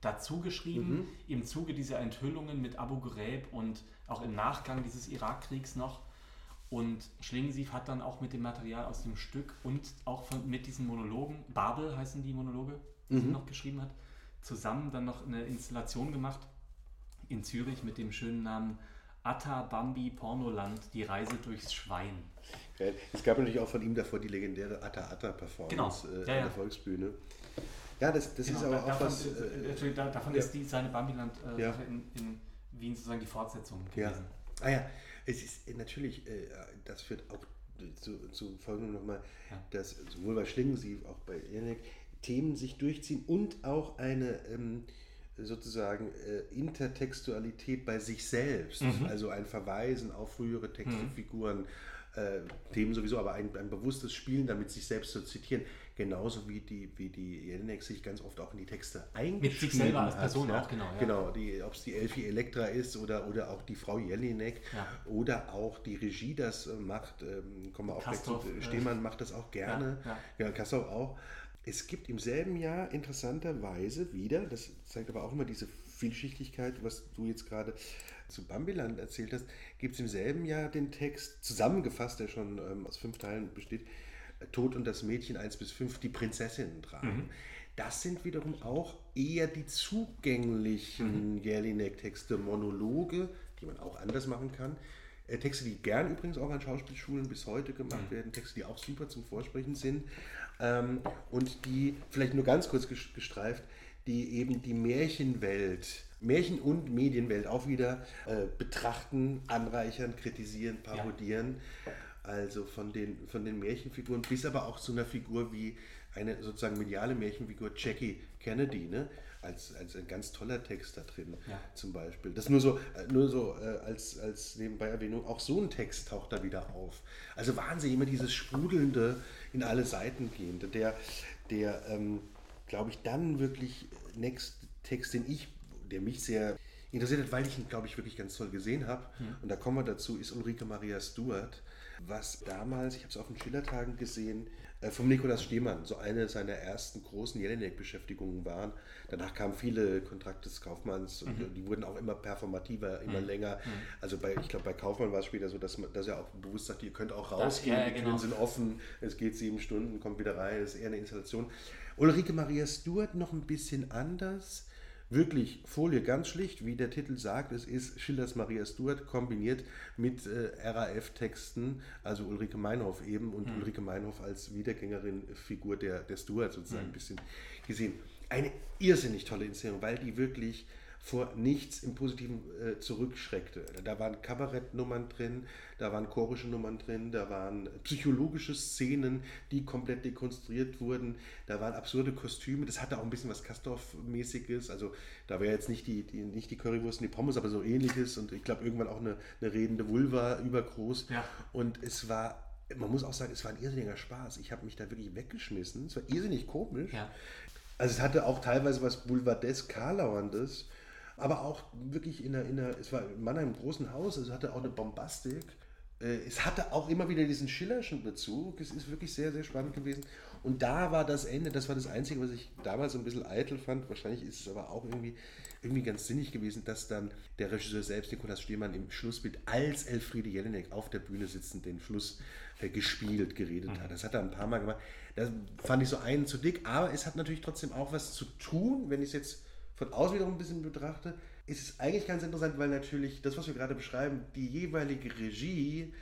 dazu geschrieben, im Zuge dieser Enthüllungen mit Abu Ghraib und auch im Nachgang dieses Irakkriegs noch. Und Schlingensief hat dann auch mit dem Material aus dem Stück und auch von, mit diesen Monologen, Babel heißen die Monologe, die sie noch geschrieben hat, zusammen dann noch eine Installation gemacht in Zürich mit dem schönen Namen Atta Bambi Pornoland, die Reise durchs Schwein. Es gab natürlich auch von ihm davor die legendäre Atta Atta Performance Genau. äh, Ja, ja. der Volksbühne. Ja, das, das ist Genau, aber da- auch davon, was. äh, Äh, davon ist die, seine Bambiland äh, in, in Wien sozusagen die Fortsetzung gewesen. Ah ja, es ist äh, natürlich, äh, das führt auch zu, zu folgendem nochmal, Ja. dass sowohl bei Schlingensief, auch bei Janek, Themen sich durchziehen und auch eine ähm, sozusagen äh, Intertextualität bei sich selbst, Mhm. also ein Verweisen auf frühere Texte, Figuren, äh, Themen sowieso, aber ein, ein bewusstes Spielen damit, sich selbst zu zitieren, genauso wie die, wie die Jelinek sich ganz oft auch in die Texte eingespielt selber als hat, Person ja. auch, genau, ja. Genau, die, ob es die Elfie Elektra ist oder, oder auch die Frau Jelinek Ja. oder auch die Regie das äh, macht, ähm, kommen wir auch gleich zu, Kastorf, äh, Stehmann macht das auch gerne, Ja, ja, Kastorf auch. Es gibt im selben Jahr interessanterweise wieder, das zeigt aber auch immer diese Vielschichtigkeit, was du jetzt gerade zu Bambiland erzählt hast, gibt es im selben Jahr den Text, zusammengefasst, der schon ähm, aus fünf Teilen besteht, Tod und das Mädchen 1 bis 5, die Prinzessinnen tragen. Das sind wiederum auch eher die zugänglichen Jelinek-Texte, Monologe, die man auch anders machen kann. Äh, Texte, die gern übrigens auch an Schauspielschulen bis heute gemacht werden, Texte, die auch super zum Vorsprechen sind ähm, und die, vielleicht nur ganz kurz ges- gestreift, die eben die Märchenwelt, Märchen- und Medienwelt auch wieder äh, betrachten, anreichern, kritisieren, parodieren. Also von den, von den Märchenfiguren bis aber auch zu einer Figur wie eine sozusagen mediale Märchenfigur Jackie Kennedy, ne? als, als ein ganz toller Text da drin Ja. zum Beispiel. Das nur so, äh, nur so äh, als, als nebenbei Erwähnung, auch so ein Text taucht da wieder auf. Also Wahnsinn, immer dieses sprudelnde, in alle Seiten gehende, der, der ähm, glaube ich, dann wirklich Next Text, den ich, der mich sehr interessiert hat, weil ich ihn, glaube ich, wirklich ganz toll gesehen habe. Und da kommen wir dazu, ist Ulrike Maria Stuart, was damals, ich habe es auf den Schillertagen gesehen, äh, vom Nikolaus Stehmann, so eine seiner ersten großen Jelinek-Beschäftigungen waren. Danach kamen viele Kontrakte des Kaufmanns und die wurden auch immer performativer, immer länger. Also bei, ich glaube, bei Kaufmann war es später so, dass, man, dass er auch bewusst sagt, ihr könnt auch rausgehen, ja, die Türen genau. sind offen, es geht sieben Stunden, kommt wieder rein, es ist eher eine Installation. Ulrike Maria Stuart noch ein bisschen anders. Wirklich Folie ganz schlicht, wie der Titel sagt, es ist Schillers Maria Stuart kombiniert mit äh, RAF-Texten, also Ulrike Meinhof eben und Ulrike Meinhof als Wiedergängerin Figur der, der Stuart sozusagen ein bisschen gesehen. Eine irrsinnig tolle Inszenierung, weil die wirklich vor nichts im Positiven äh, zurückschreckte. Da waren Kabarettnummern drin, da waren chorische Nummern drin, da waren psychologische Szenen, die komplett dekonstruiert wurden, da waren absurde Kostüme, das hatte auch ein bisschen was Kastorf-mäßiges, also da wäre jetzt nicht die, die, nicht die Currywurst und die Pommes, aber so ähnliches und ich glaube irgendwann auch eine, eine redende Vulva übergroß Ja. und es war man muss auch sagen, es war ein irrsinniger Spaß. Ich habe mich da wirklich weggeschmissen. Es war irrsinnig komisch. Ja. Also es hatte auch teilweise was Boulevardesk, Karlauerndes, aber auch wirklich in einer, in einer, es war in Mannheim im großen Haus, es hatte auch eine Bombastik. Äh, Es hatte auch immer wieder diesen Schillerschen Bezug. Es ist wirklich sehr, sehr spannend gewesen. Und da war das Ende, das war das Einzige, was ich damals so ein bisschen eitel fand. Wahrscheinlich ist es aber auch irgendwie, irgendwie ganz sinnig gewesen, dass dann der Regisseur selbst, Nikolaus Stehmann, im Schlussbild als Elfriede Jelinek auf der Bühne sitzend den Schluss äh, gespielt, geredet hat. Das hat er ein paar Mal gemacht. Das fand ich so einen zu dick, aber es hat natürlich trotzdem auch was zu tun, wenn ich es jetzt von außen wiederum ein bisschen betrachte, ist es eigentlich ganz interessant, weil natürlich das, was wir gerade beschreiben, die jeweilige Regie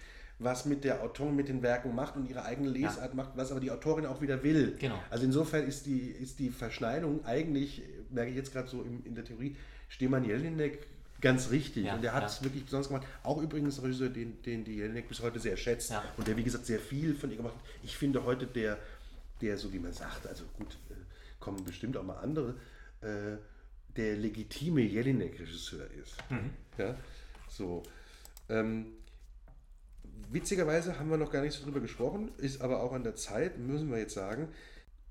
was mit der Autorin, mit den Werken macht und ihre eigene Lesart ja. macht, was aber die Autorin auch wieder will. Genau. Also insofern ist die, ist die Verschneidung eigentlich, merke ich jetzt gerade so in, in der Theorie, Stehmann Jelinek ganz richtig. Ja, und der hat es ja. wirklich besonders gemacht. Auch übrigens ein Regisseur, den, den die Jelinek bis heute sehr schätzt und der, wie gesagt, sehr viel von ihr gemacht hat. Ich finde heute der, der so wie man sagt, also gut, äh, kommen bestimmt auch mal andere, äh, der legitime Jelinek-Regisseur ist. Mhm. Ja, so. Ähm, witzigerweise haben wir noch gar nicht so drüber gesprochen, ist aber auch an der Zeit, müssen wir jetzt sagen,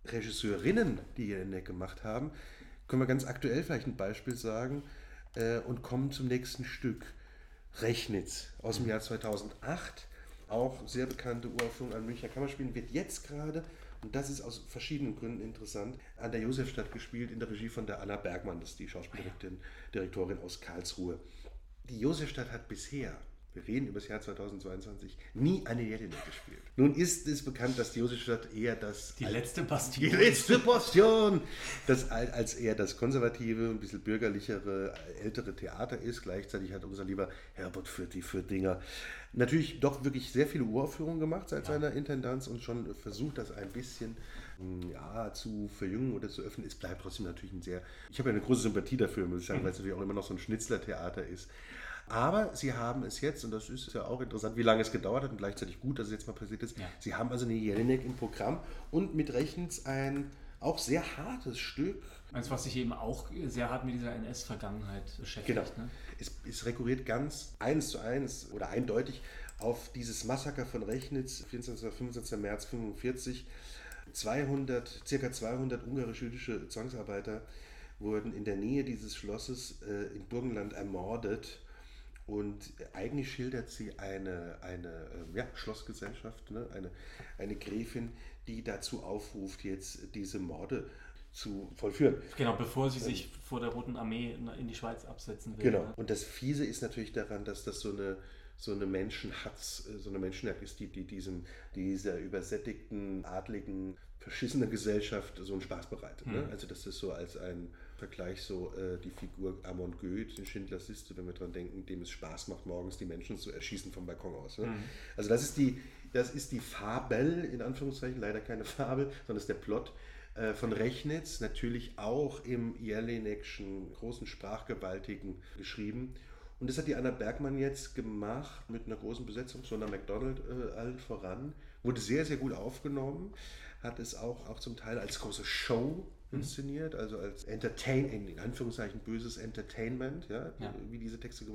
Regisseurinnen, die Jelinek gemacht haben, können wir ganz aktuell vielleicht ein Beispiel sagen äh, und kommen zum nächsten Stück. Rechnitz aus dem. Jahr 2008, auch sehr bekannte Uraufführung an Münchner Kammerspielen, wird jetzt gerade und das ist aus verschiedenen Gründen interessant, an der Josefstadt gespielt, in der Regie von der Anna Bergmann, das ist die Schauspieldirektorin aus Karlsruhe. Die Josefstadt hat bisher wir reden über das Jahr 2022, nie eine Jelinek gespielt. Nun ist es bekannt, dass die Josefstadt eher das... Die letzte Bastion. Die letzte Bastion! Das als eher das konservative, ein bisschen bürgerlichere, ältere Theater ist. Gleichzeitig hat unser lieber Herbert Fürti Fürdinger natürlich doch wirklich sehr viele Uraufführungen gemacht seit ja. seiner Intendanz und schon versucht, das ein bisschen hm, ja, zu verjüngen oder zu öffnen. Es bleibt trotzdem natürlich ein sehr... Ich habe ja eine große Sympathie dafür, muss ich sagen, mhm. weil es natürlich auch immer noch so ein Schnitzlertheater ist. Aber sie haben es jetzt, und das ist ja auch interessant, wie lange es gedauert hat und gleichzeitig gut, dass es jetzt mal passiert ist, ja. sie haben also eine Jelinek im Programm und mit Rechtens ein auch sehr hartes Stück. Eins, was sich eben auch sehr hart mit dieser NS-Vergangenheit beschäftigt. Genau. Ne? Es, es rekurriert ganz eins zu eins oder eindeutig auf dieses Massaker von Rechnitz, 24. 25. März 1945. 200, circa 200 ungarisch-jüdische Zwangsarbeiter wurden in der Nähe dieses Schlosses äh, im Burgenland ermordet und eigentlich schildert sie eine, eine ähm, ja, Schlossgesellschaft, ne? eine, eine Gräfin, die dazu aufruft, jetzt diese Morde zu vollführen. Genau, bevor sie sich vor der Roten Armee in die Schweiz absetzen will. Genau. Ne? Und das Fiese ist natürlich daran, dass das so eine, so eine Menschenhatz, äh, so eine Menschenjagd ist, die, die diesem, dieser übersättigten, adligen, verschissenen Gesellschaft so einen Spaß bereitet. Ne? Hm. Also das ist so als ein Vergleich so äh, die Figur Amon Goeth in Schindlers Liste, wenn wir daran denken, dem es Spaß macht, morgens die Menschen zu erschießen vom Balkon aus. Ne? Mhm. Also das ist, die, das ist die Fabel, in Anführungszeichen, leider keine Fabel, sondern das ist der Plot äh, von Rechnitz, natürlich auch im Jelinekschen großen Sprachgewaltigen geschrieben. Und das hat die Anna Bergmann jetzt gemacht mit einer großen Besetzung, Sonder McDonald äh, allen voran. Wurde sehr, sehr gut aufgenommen. Hat es auch, auch zum Teil als große Show Mhm. inszeniert, also als Entertain, in Anführungszeichen böses Entertainment, ja, ja. wie diese Texte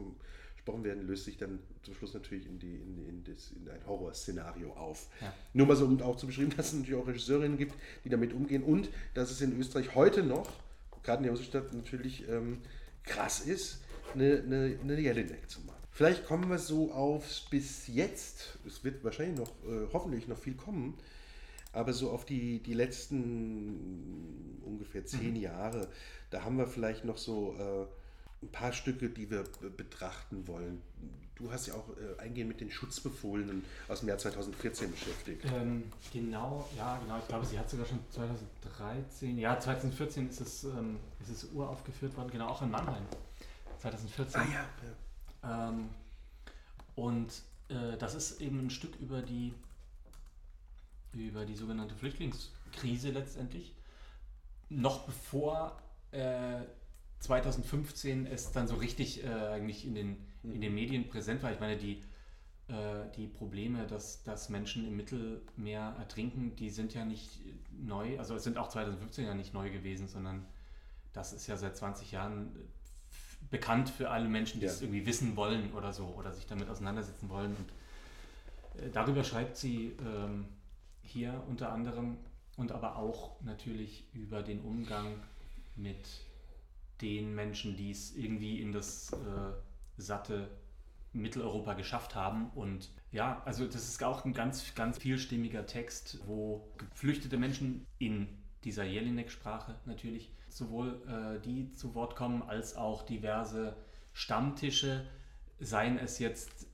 gesprochen werden, löst sich dann zum Schluss natürlich in, die, in, in, das, in ein Horrorszenario auf. Ja. Nur mal so, um auch zu beschreiben, dass es natürlich auch Regisseurinnen gibt, die damit umgehen und dass es in Österreich heute noch, gerade in der Josefstadt natürlich ähm, krass ist, eine, eine, eine Jelinek zu machen. Vielleicht kommen wir so auf bis jetzt, es wird wahrscheinlich noch, äh, hoffentlich noch viel kommen, aber so auf die, die letzten ungefähr zehn mhm. Jahre, da haben wir vielleicht noch so äh, ein paar Stücke, die wir betrachten wollen. Du hast ja auch äh, eingehend mit den Schutzbefohlenen aus dem Jahr 2014 beschäftigt. Ähm, genau, ja, genau. Ich glaube, sie hat sogar schon 2013, ja, 2014 ist es, ähm, ist es uraufgeführt worden, genau, auch in Mannheim. 2014. Ah ja. Ähm, und äh, das ist eben ein Stück über die über die sogenannte Flüchtlingskrise letztendlich. Noch bevor äh, 2015 es dann so richtig äh, eigentlich in den, in den Medien präsent war. Ich meine, die, äh, die Probleme, dass, dass Menschen im Mittelmeer ertrinken, die sind ja nicht neu, also es sind auch 2015 ja nicht neu gewesen, sondern das ist ja seit 20 Jahren bekannt für alle Menschen, die ja. es irgendwie wissen wollen oder so oder sich damit auseinandersetzen wollen. Und äh, darüber schreibt sie ähm, hier unter anderem und aber auch natürlich über den Umgang mit den Menschen, die es irgendwie in das äh, satte Mitteleuropa geschafft haben. Und ja, also das ist auch ein ganz, ganz vielstimmiger Text, wo geflüchtete Menschen in dieser Jelinek-Sprache natürlich sowohl äh, die zu Wort kommen, als auch diverse Stammtische, seien es jetzt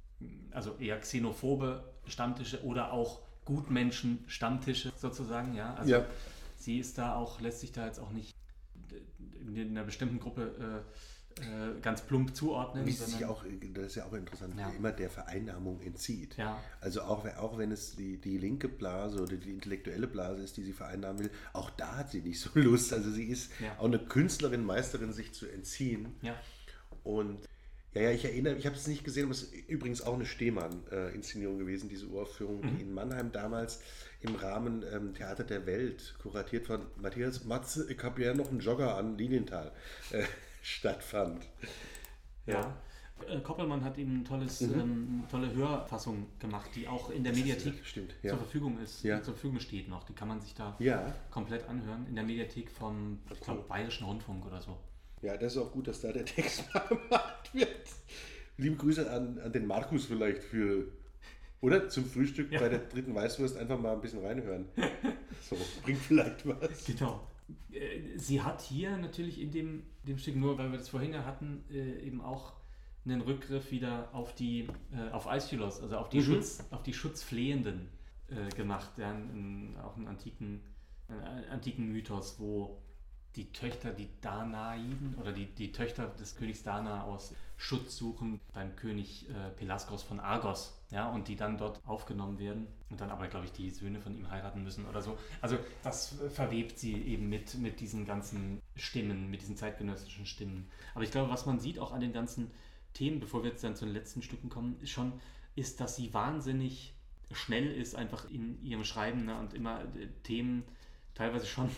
also eher xenophobe Stammtische oder auch Gutmenschen Stammtische sozusagen, ja. Also ja. sie ist da auch, lässt sich da jetzt auch nicht einer bestimmten Gruppe äh, äh, ganz plump zuordnen. Wie sich auch, das ist ja auch interessant, ja. immer der Vereinnahmung entzieht. Ja. Also auch, auch wenn es die, die linke Blase oder die intellektuelle Blase ist, die sie vereinnahmen will, auch da hat sie nicht so Lust. Also sie ist ja. auch eine Künstlerin, Meisterin, sich zu entziehen. Ja. Und ja, ja, ich erinnere, ich habe es nicht gesehen, aber es ist übrigens auch eine Stehmann-Inszenierung gewesen, diese Uraufführung, mhm. die in Mannheim damals im Rahmen ähm, Theater der Welt, kuratiert von Matthias Matze, ich habe ja noch einen Jogger an Linienthal, äh, stattfand. Ja. ja. Äh, Koppelmann hat ihm ein tolles, mhm. ähm, tolle Hörfassung gemacht, die auch in der Mediathek ist, stimmt, ja. zur Verfügung ist, ja. zur Verfügung steht noch. Die kann man sich da komplett anhören in der Mediathek vom glaub, Bayerischen Rundfunk oder so. Ja, das ist auch gut, dass da der Text mal gemacht wird. Liebe Grüße an, an den Markus vielleicht für, oder? Zum Frühstück ja. bei der dritten Weißwurst einfach mal ein bisschen reinhören. So, bringt vielleicht was. Genau. Äh, sie hat hier natürlich in dem, dem Stück, nur weil wir das vorhin ja hatten, äh, eben auch einen Rückgriff wieder auf die, äh, auf Aeschylus, also auf die, mhm. Schutz, auf die Schutzflehenden gemacht. Ja, auch einen antiken, antiken Mythos, wo die Töchter, die Danaiden oder die, die Töchter des Königs Dana aus Schutz suchen beim König äh, Pelasgos von Argos, ja, und die dann dort aufgenommen werden und dann aber, glaube ich, die Söhne von ihm heiraten müssen oder so. Also das verwebt sie eben mit, mit diesen ganzen Stimmen, mit diesen zeitgenössischen Stimmen. Aber ich glaube, was man sieht auch an den ganzen Themen, bevor wir jetzt dann zu den letzten Stücken kommen, ist schon, ist, dass sie wahnsinnig schnell ist, einfach in ihrem Schreiben ne, und immer äh, Themen teilweise schon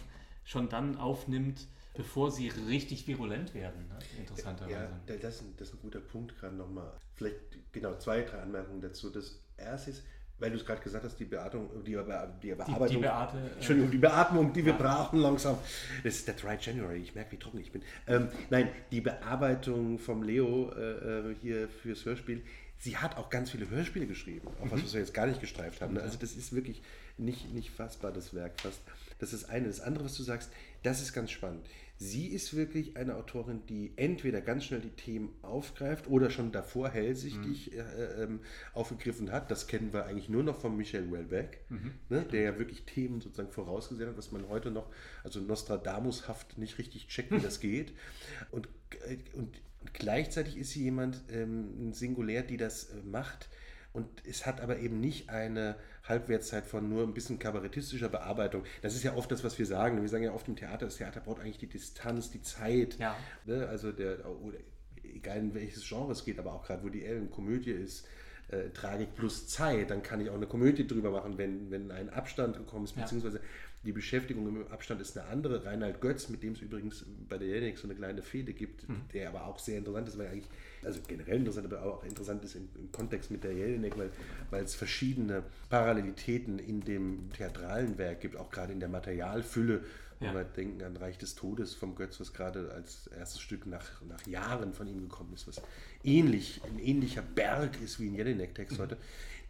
schon dann aufnimmt, bevor sie richtig virulent werden, ne? interessanterweise. Ja, das, das ist ein guter Punkt gerade nochmal. Vielleicht genau zwei, drei Anmerkungen dazu. Das erste ist, weil du es gerade gesagt hast, die Beatmung, die, die Bearbeitung. Die, die Beate, äh, Entschuldigung, die Beatmung, die wir brauchen langsam. Das ist der Dry January, ich merke, wie trocken ich bin. Ähm, nein, die Bearbeitung vom Leo äh, äh hier fürs Hörspiel, sie hat auch ganz viele Hörspiele geschrieben, auch mhm. was, was wir jetzt gar nicht gestreift haben. Ne? Also das ist wirklich nicht, nicht fassbar, das Werk fast. Das ist das eine. Das andere, was du sagst, das ist ganz spannend. Sie ist wirklich eine Autorin, die entweder ganz schnell die Themen aufgreift oder schon davor hellsichtig mhm. äh, ähm, aufgegriffen hat. Das kennen wir eigentlich nur noch von Michel Welbeck, mhm. ne, der ja wirklich Themen sozusagen vorausgesehen hat, was man heute noch, also Nostradamushaft nicht richtig checkt, wie das geht. Und, äh, und gleichzeitig ist sie jemand ähm, singulär, die das äh, macht. Und es hat aber eben nicht eine Halbwertszeit von nur ein bisschen kabarettistischer Bearbeitung. Das ist ja oft das, was wir sagen. Wir sagen ja oft im Theater, das Theater braucht eigentlich die Distanz, die Zeit. Ja. Ne? Also der, oder, egal in welches Genre es geht, aber auch gerade, wo die Ellen Komödie ist, äh, Tragik plus Zeit, dann kann ich auch eine Komödie drüber machen, wenn, wenn ein Abstand gekommen ist, beziehungsweise ja. die Beschäftigung im Abstand ist eine andere. Reinhard Götz, mit dem es übrigens bei der Jenik so eine kleine Fehde gibt, mhm. der aber auch sehr interessant ist, weil eigentlich also generell interessant, aber auch interessant ist im, im Kontext mit der Jelinek, weil, weil es verschiedene Parallelitäten in dem theatralen Werk gibt, auch gerade in der Materialfülle. Wenn wir denken an Reich des Todes vom Götz, was gerade als erstes Stück nach, nach Jahren von ihm gekommen ist, was ähnlich, ein ähnlicher Berg ist wie ein Jelinek-Text mhm. heute.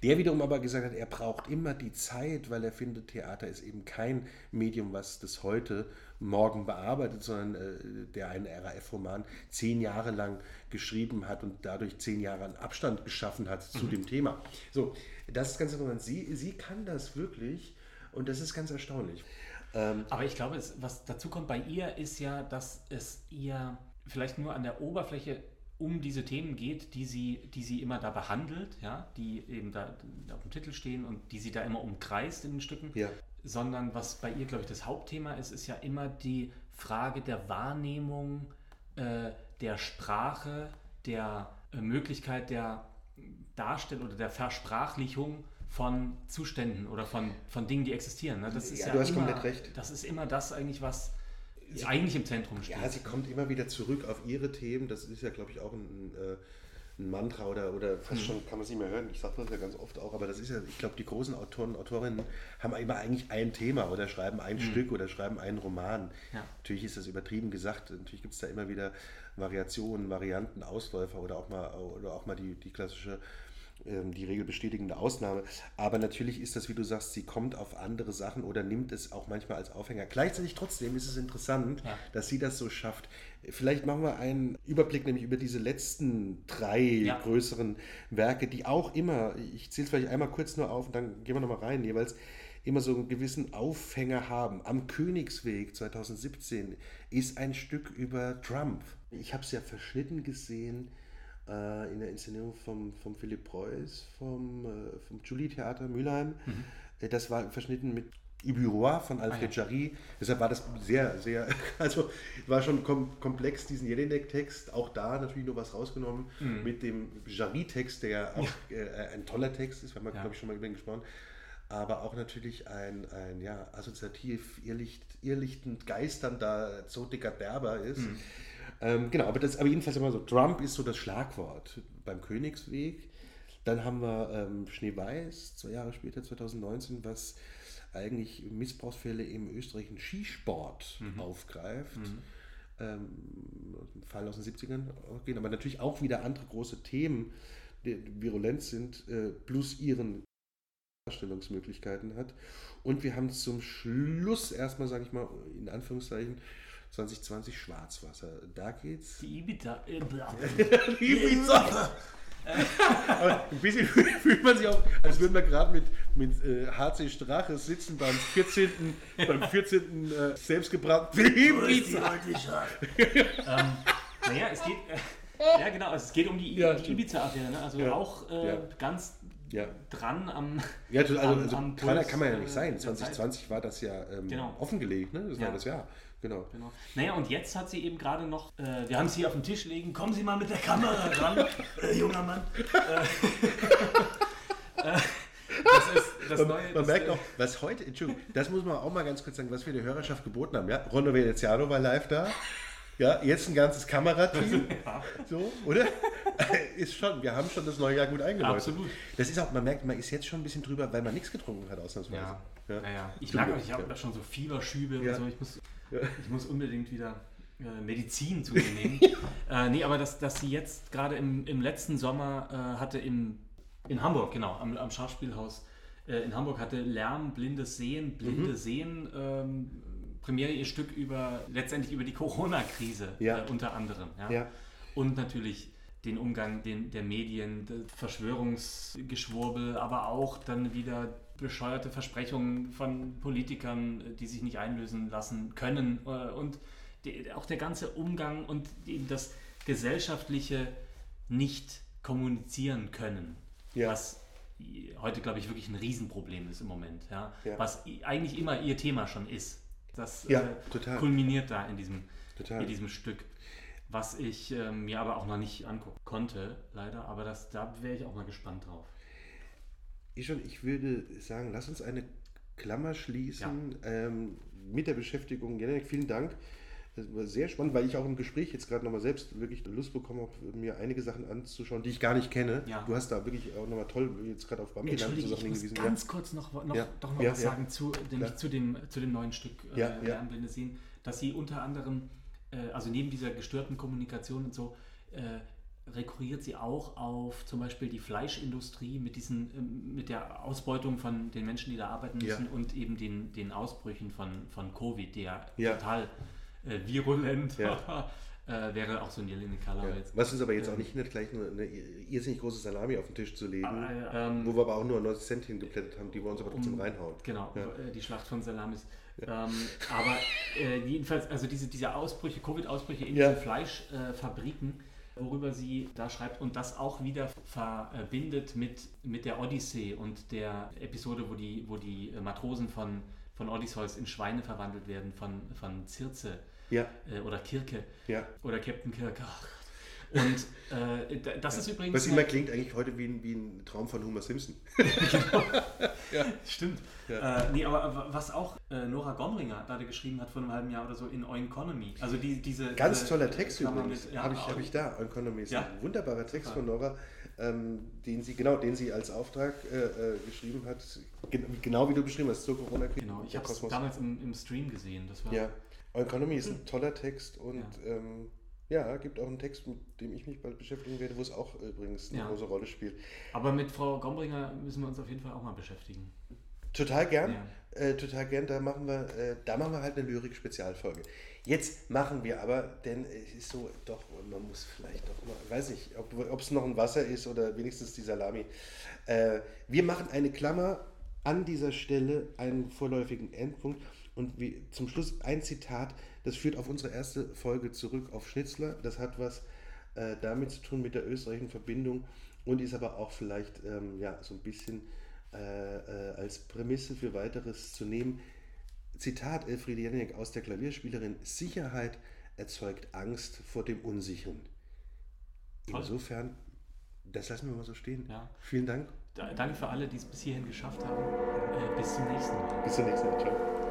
Der wiederum aber gesagt hat, er braucht immer die Zeit, weil er findet, Theater ist eben kein Medium, was das heute morgen bearbeitet, sondern äh, der einen RAF-Roman zehn Jahre lang geschrieben hat und dadurch zehn Jahre an Abstand geschaffen hat zu mhm. dem Thema. So, das ist ganz interessant. Sie, sie kann das wirklich und das ist ganz erstaunlich. Ähm, Aber ich glaube, es, was dazu kommt bei ihr, ist ja, dass es ihr vielleicht nur an der Oberfläche um diese Themen geht, die sie, die sie immer da behandelt, ja, die eben da, auf dem Titel stehen und die sie da immer umkreist in den Stücken. Ja sondern was bei ihr, glaube ich, das Hauptthema ist, ist ja immer die Frage der Wahrnehmung äh, der Sprache, der äh, Möglichkeit der Darstellung oder der Versprachlichung von Zuständen oder von, von Dingen, die existieren. Ne? Das ist ja, ja du hast immer, komplett recht. Das ist immer das eigentlich, was sie, eigentlich im Zentrum steht. Ja, sie kommt immer wieder zurück auf ihre Themen. Das ist ja, glaube ich, auch ein, ein, äh, ein Mantra oder, oder fast schon kann man es nicht mehr hören. Ich sage das ja ganz oft auch, aber das ist ja, ich glaube, die großen Autoren, Autorinnen haben immer eigentlich ein Thema oder schreiben ein mhm. Stück oder schreiben einen Roman. Ja. Natürlich ist das übertrieben gesagt, natürlich gibt es da immer wieder Variationen, Varianten, Ausläufer oder auch mal, oder auch mal die, die klassische die Regel bestätigende Ausnahme. Aber natürlich ist das, wie du sagst, sie kommt auf andere Sachen oder nimmt es auch manchmal als Aufhänger. Gleichzeitig trotzdem ist es interessant, ja. dass sie das so schafft. Vielleicht machen wir einen Überblick nämlich über diese letzten drei ja. größeren Werke, die auch immer, ich zähle es vielleicht einmal kurz nur auf und dann gehen wir nochmal rein, jeweils immer so einen gewissen Aufhänger haben. Am Königsweg 2017 ist ein Stück über Trump. Ich habe es ja verschnitten gesehen äh, in der Inszenierung vom, vom Philipp Preuß, vom, äh, vom Julie-Theater Mülheim. Mhm. Äh, das war verschnitten mit Iburois von Alfred ah, ja. Jarry. Deshalb war das sehr, sehr, also war schon kom komplex, diesen Jelinek-Text. Auch da natürlich nur was rausgenommen mhm. mit dem Jarry-Text, der auch ja. äh, ein toller Text ist, wir haben, ja. glaube ich, schon mal über ihn gesprochen. Aber auch natürlich ein, ein ja, assoziativ, irrlicht, irrlichtend, geisternder, zotiger Berber ist. Mhm. Ähm, genau, aber, das, aber jedenfalls immer so, Trump ist so das Schlagwort beim Königsweg. Dann haben wir ähm, Schneeweiß, zwei Jahre später, 2019, was eigentlich Missbrauchsfälle im österreichischen Skisport mhm. aufgreift. Mhm. Ähm, Fall aus den 70ern gehen, aber natürlich auch wieder andere große Themen, die virulent sind, äh, plus ihren Darstellungsmöglichkeiten hat. Und wir haben zum Schluss erstmal, sage ich mal, in Anführungszeichen, 2020 Schwarzwasser. Da geht's. Die Ibiza. Äh, die Ibiza. Aber ein bisschen fühlt man sich auch, als würden wir gerade mit, mit äh, HC Strache sitzen beim 14. beim 14. Äh, selbstgebrannten Ibiza. ähm, naja, es geht. Äh, ja, genau, also es geht um die ja, Ibiza-Affäre, ne? also ja, auch äh, ja. ganz ja. dran am. Ja, also, am, also am kann, kann, man ja nicht sein. 2020 war das ja ähm, genau. offengelegt, ne? das war das Jahr. Genau. genau. Naja, und jetzt hat sie eben gerade noch, äh, wir haben sie auf dem Tisch liegen, kommen Sie mal mit der Kamera ran, äh, junger Mann. Äh, äh, das ist das man, neue. Man das merkt auch, was heute, Entschuldigung, das muss man auch mal ganz kurz sagen, was wir der Hörerschaft geboten haben. Ja? Rondo Veneziano war live da. Ja, jetzt ein ganzes Kamerateam. Ja. So, oder? ist schon, wir haben schon das neue Jahr gut eingeläutet. Absolut. Das ist auch, man merkt, man ist jetzt schon ein bisschen drüber, weil man nichts getrunken hat, ausnahmsweise. Ja. Ja. ja, Ich merke auch, ich habe ja. schon so Fieberschübe und so. Ich muss ich muss unbedingt wieder äh, Medizin zu mir nehmen. äh, nee, aber dass, dass sie jetzt gerade im, im letzten Sommer äh, hatte im, in Hamburg, genau, am, am Schauspielhaus äh, in Hamburg hatte Lärm, blindes Sehen, blinde mhm. Sehen, ähm, Premiere ihr Stück über, letztendlich über die Corona-Krise ja. Äh, unter anderem. Ja? ja? Und natürlich den Umgang den, der Medien, Verschwörungsgeschwurbel, aber auch dann wieder bescheuerte Versprechungen von Politikern, die sich nicht einlösen lassen können äh, und die, auch der ganze Umgang und die, das gesellschaftliche nicht kommunizieren können, ja. was heute, glaube ich, wirklich ein Riesenproblem ist im Moment, ja? ja. was eigentlich immer ihr Thema schon ist. Das ja, äh, kulminiert da in diesem, in diesem Stück, was ich äh, mir aber auch noch nicht angucken konnte, leider, aber das, da wäre ich auch mal gespannt drauf ich, schon, ich würde sagen, lass uns eine Klammer schließen ja. ähm, mit der Beschäftigung. Janek, vielen Dank. Das war sehr spannend, weil ich auch im Gespräch jetzt gerade nochmal selbst wirklich Lust bekommen habe, mir einige Sachen anzuschauen, die ich gar nicht kenne. Ja. Du hast da wirklich auch nochmal toll jetzt gerade auf Bambi Sachen hingewiesen. ganz ja. kurz noch, noch, ja. doch noch was sagen zu, nämlich zu, dem, zu dem neuen Stück äh, ja, Lernblinde sehen, dass sie unter anderem, äh, also neben dieser gestörten Kommunikation und so, äh, rekurriert sie auch auf zum Beispiel die Fleischindustrie mit, diesen, ähm, mit der Ausbeutung von den Menschen, die da arbeiten müssen ja. und eben den, den Ausbrüchen von, von Covid, der ja. total äh, virulent ja. äh, wäre auch so ein Jelene Color. Ja. Was uns aber jetzt ähm, auch nicht hindert, gleich nur eine irrsinnig große Salami auf den Tisch zu legen, aber, ähm, wo wir aber auch nur 90 Cent hingeplättet haben, die wir uns aber trotzdem um, reinhauen. Genau, äh, die Schlacht von Salamis. Ähm, aber äh, jedenfalls, also diese, diese Ausbrüche, Covid-Ausbrüche in diesen Fleischfabriken, worüber sie da schreibt und das auch wieder verbindet mit, mit der Odyssee und der Episode, wo die, wo die Matrosen von, von Odysseus in Schweine verwandelt werden, von, von Circe ja. äh, oder Kirke ja. oder Captain Kirk. Oh Und äh, das ist übrigens. Was immer klingt eigentlich heute wie ein, wie ein Traum von Homer Simpson. ja. Stimmt. Ja. Äh, nee, aber was auch äh, Nora Gomringer gerade geschrieben hat vor einem halben Jahr oder so in Oeconomy. Also die, diese. Ganz diese, toller Text übrigens. Ja, Habe ich, hab ich da. Oeconomy ist ja? ein wunderbarer Text Super. von Nora. Ähm, den sie genau, den sie als Auftrag äh, äh geschrieben hat, genau wie du beschrieben hast, zur Corona-Krise. Genau, ich habe es damals im, im, Stream gesehen. Das war ja, Economy ist ein toller Text und ja. Ähm, ja, gibt auch einen Text, mit dem ich mich bald beschäftigen werde, wo es auch übrigens eine ja. große Rolle spielt. Aber mit Frau Gombringer müssen wir uns auf jeden Fall auch mal beschäftigen. Total gern, ja. äh, total gern. Da machen wir, äh, da machen wir halt eine Lyrik-Spezialfolge. Jetzt machen wir aber, denn es ist so, doch, man muss vielleicht doch mal, weiß ich, ob es noch ein Wasser ist oder wenigstens die Salami. Äh, wir machen eine Klammer an dieser Stelle, einen vorläufigen Endpunkt und wie, zum Schluss ein Zitat, das führt auf unsere erste Folge zurück auf Schnitzler. Das hat was äh, damit zu tun mit der österreichischen Verbindung und ist aber auch vielleicht ähm, ja, so ein bisschen äh, äh, als Prämisse für weiteres zu nehmen. Zitat Elfriede Janiak aus der Klavierspielerin: Sicherheit erzeugt Angst vor dem Unsicheren. Insofern, das lassen wir mal so stehen. Ja. Vielen Dank. Da, danke für alle, die es bis hierhin geschafft haben. Äh, bis zum nächsten Mal. Bis zum nächsten Mal. Ciao.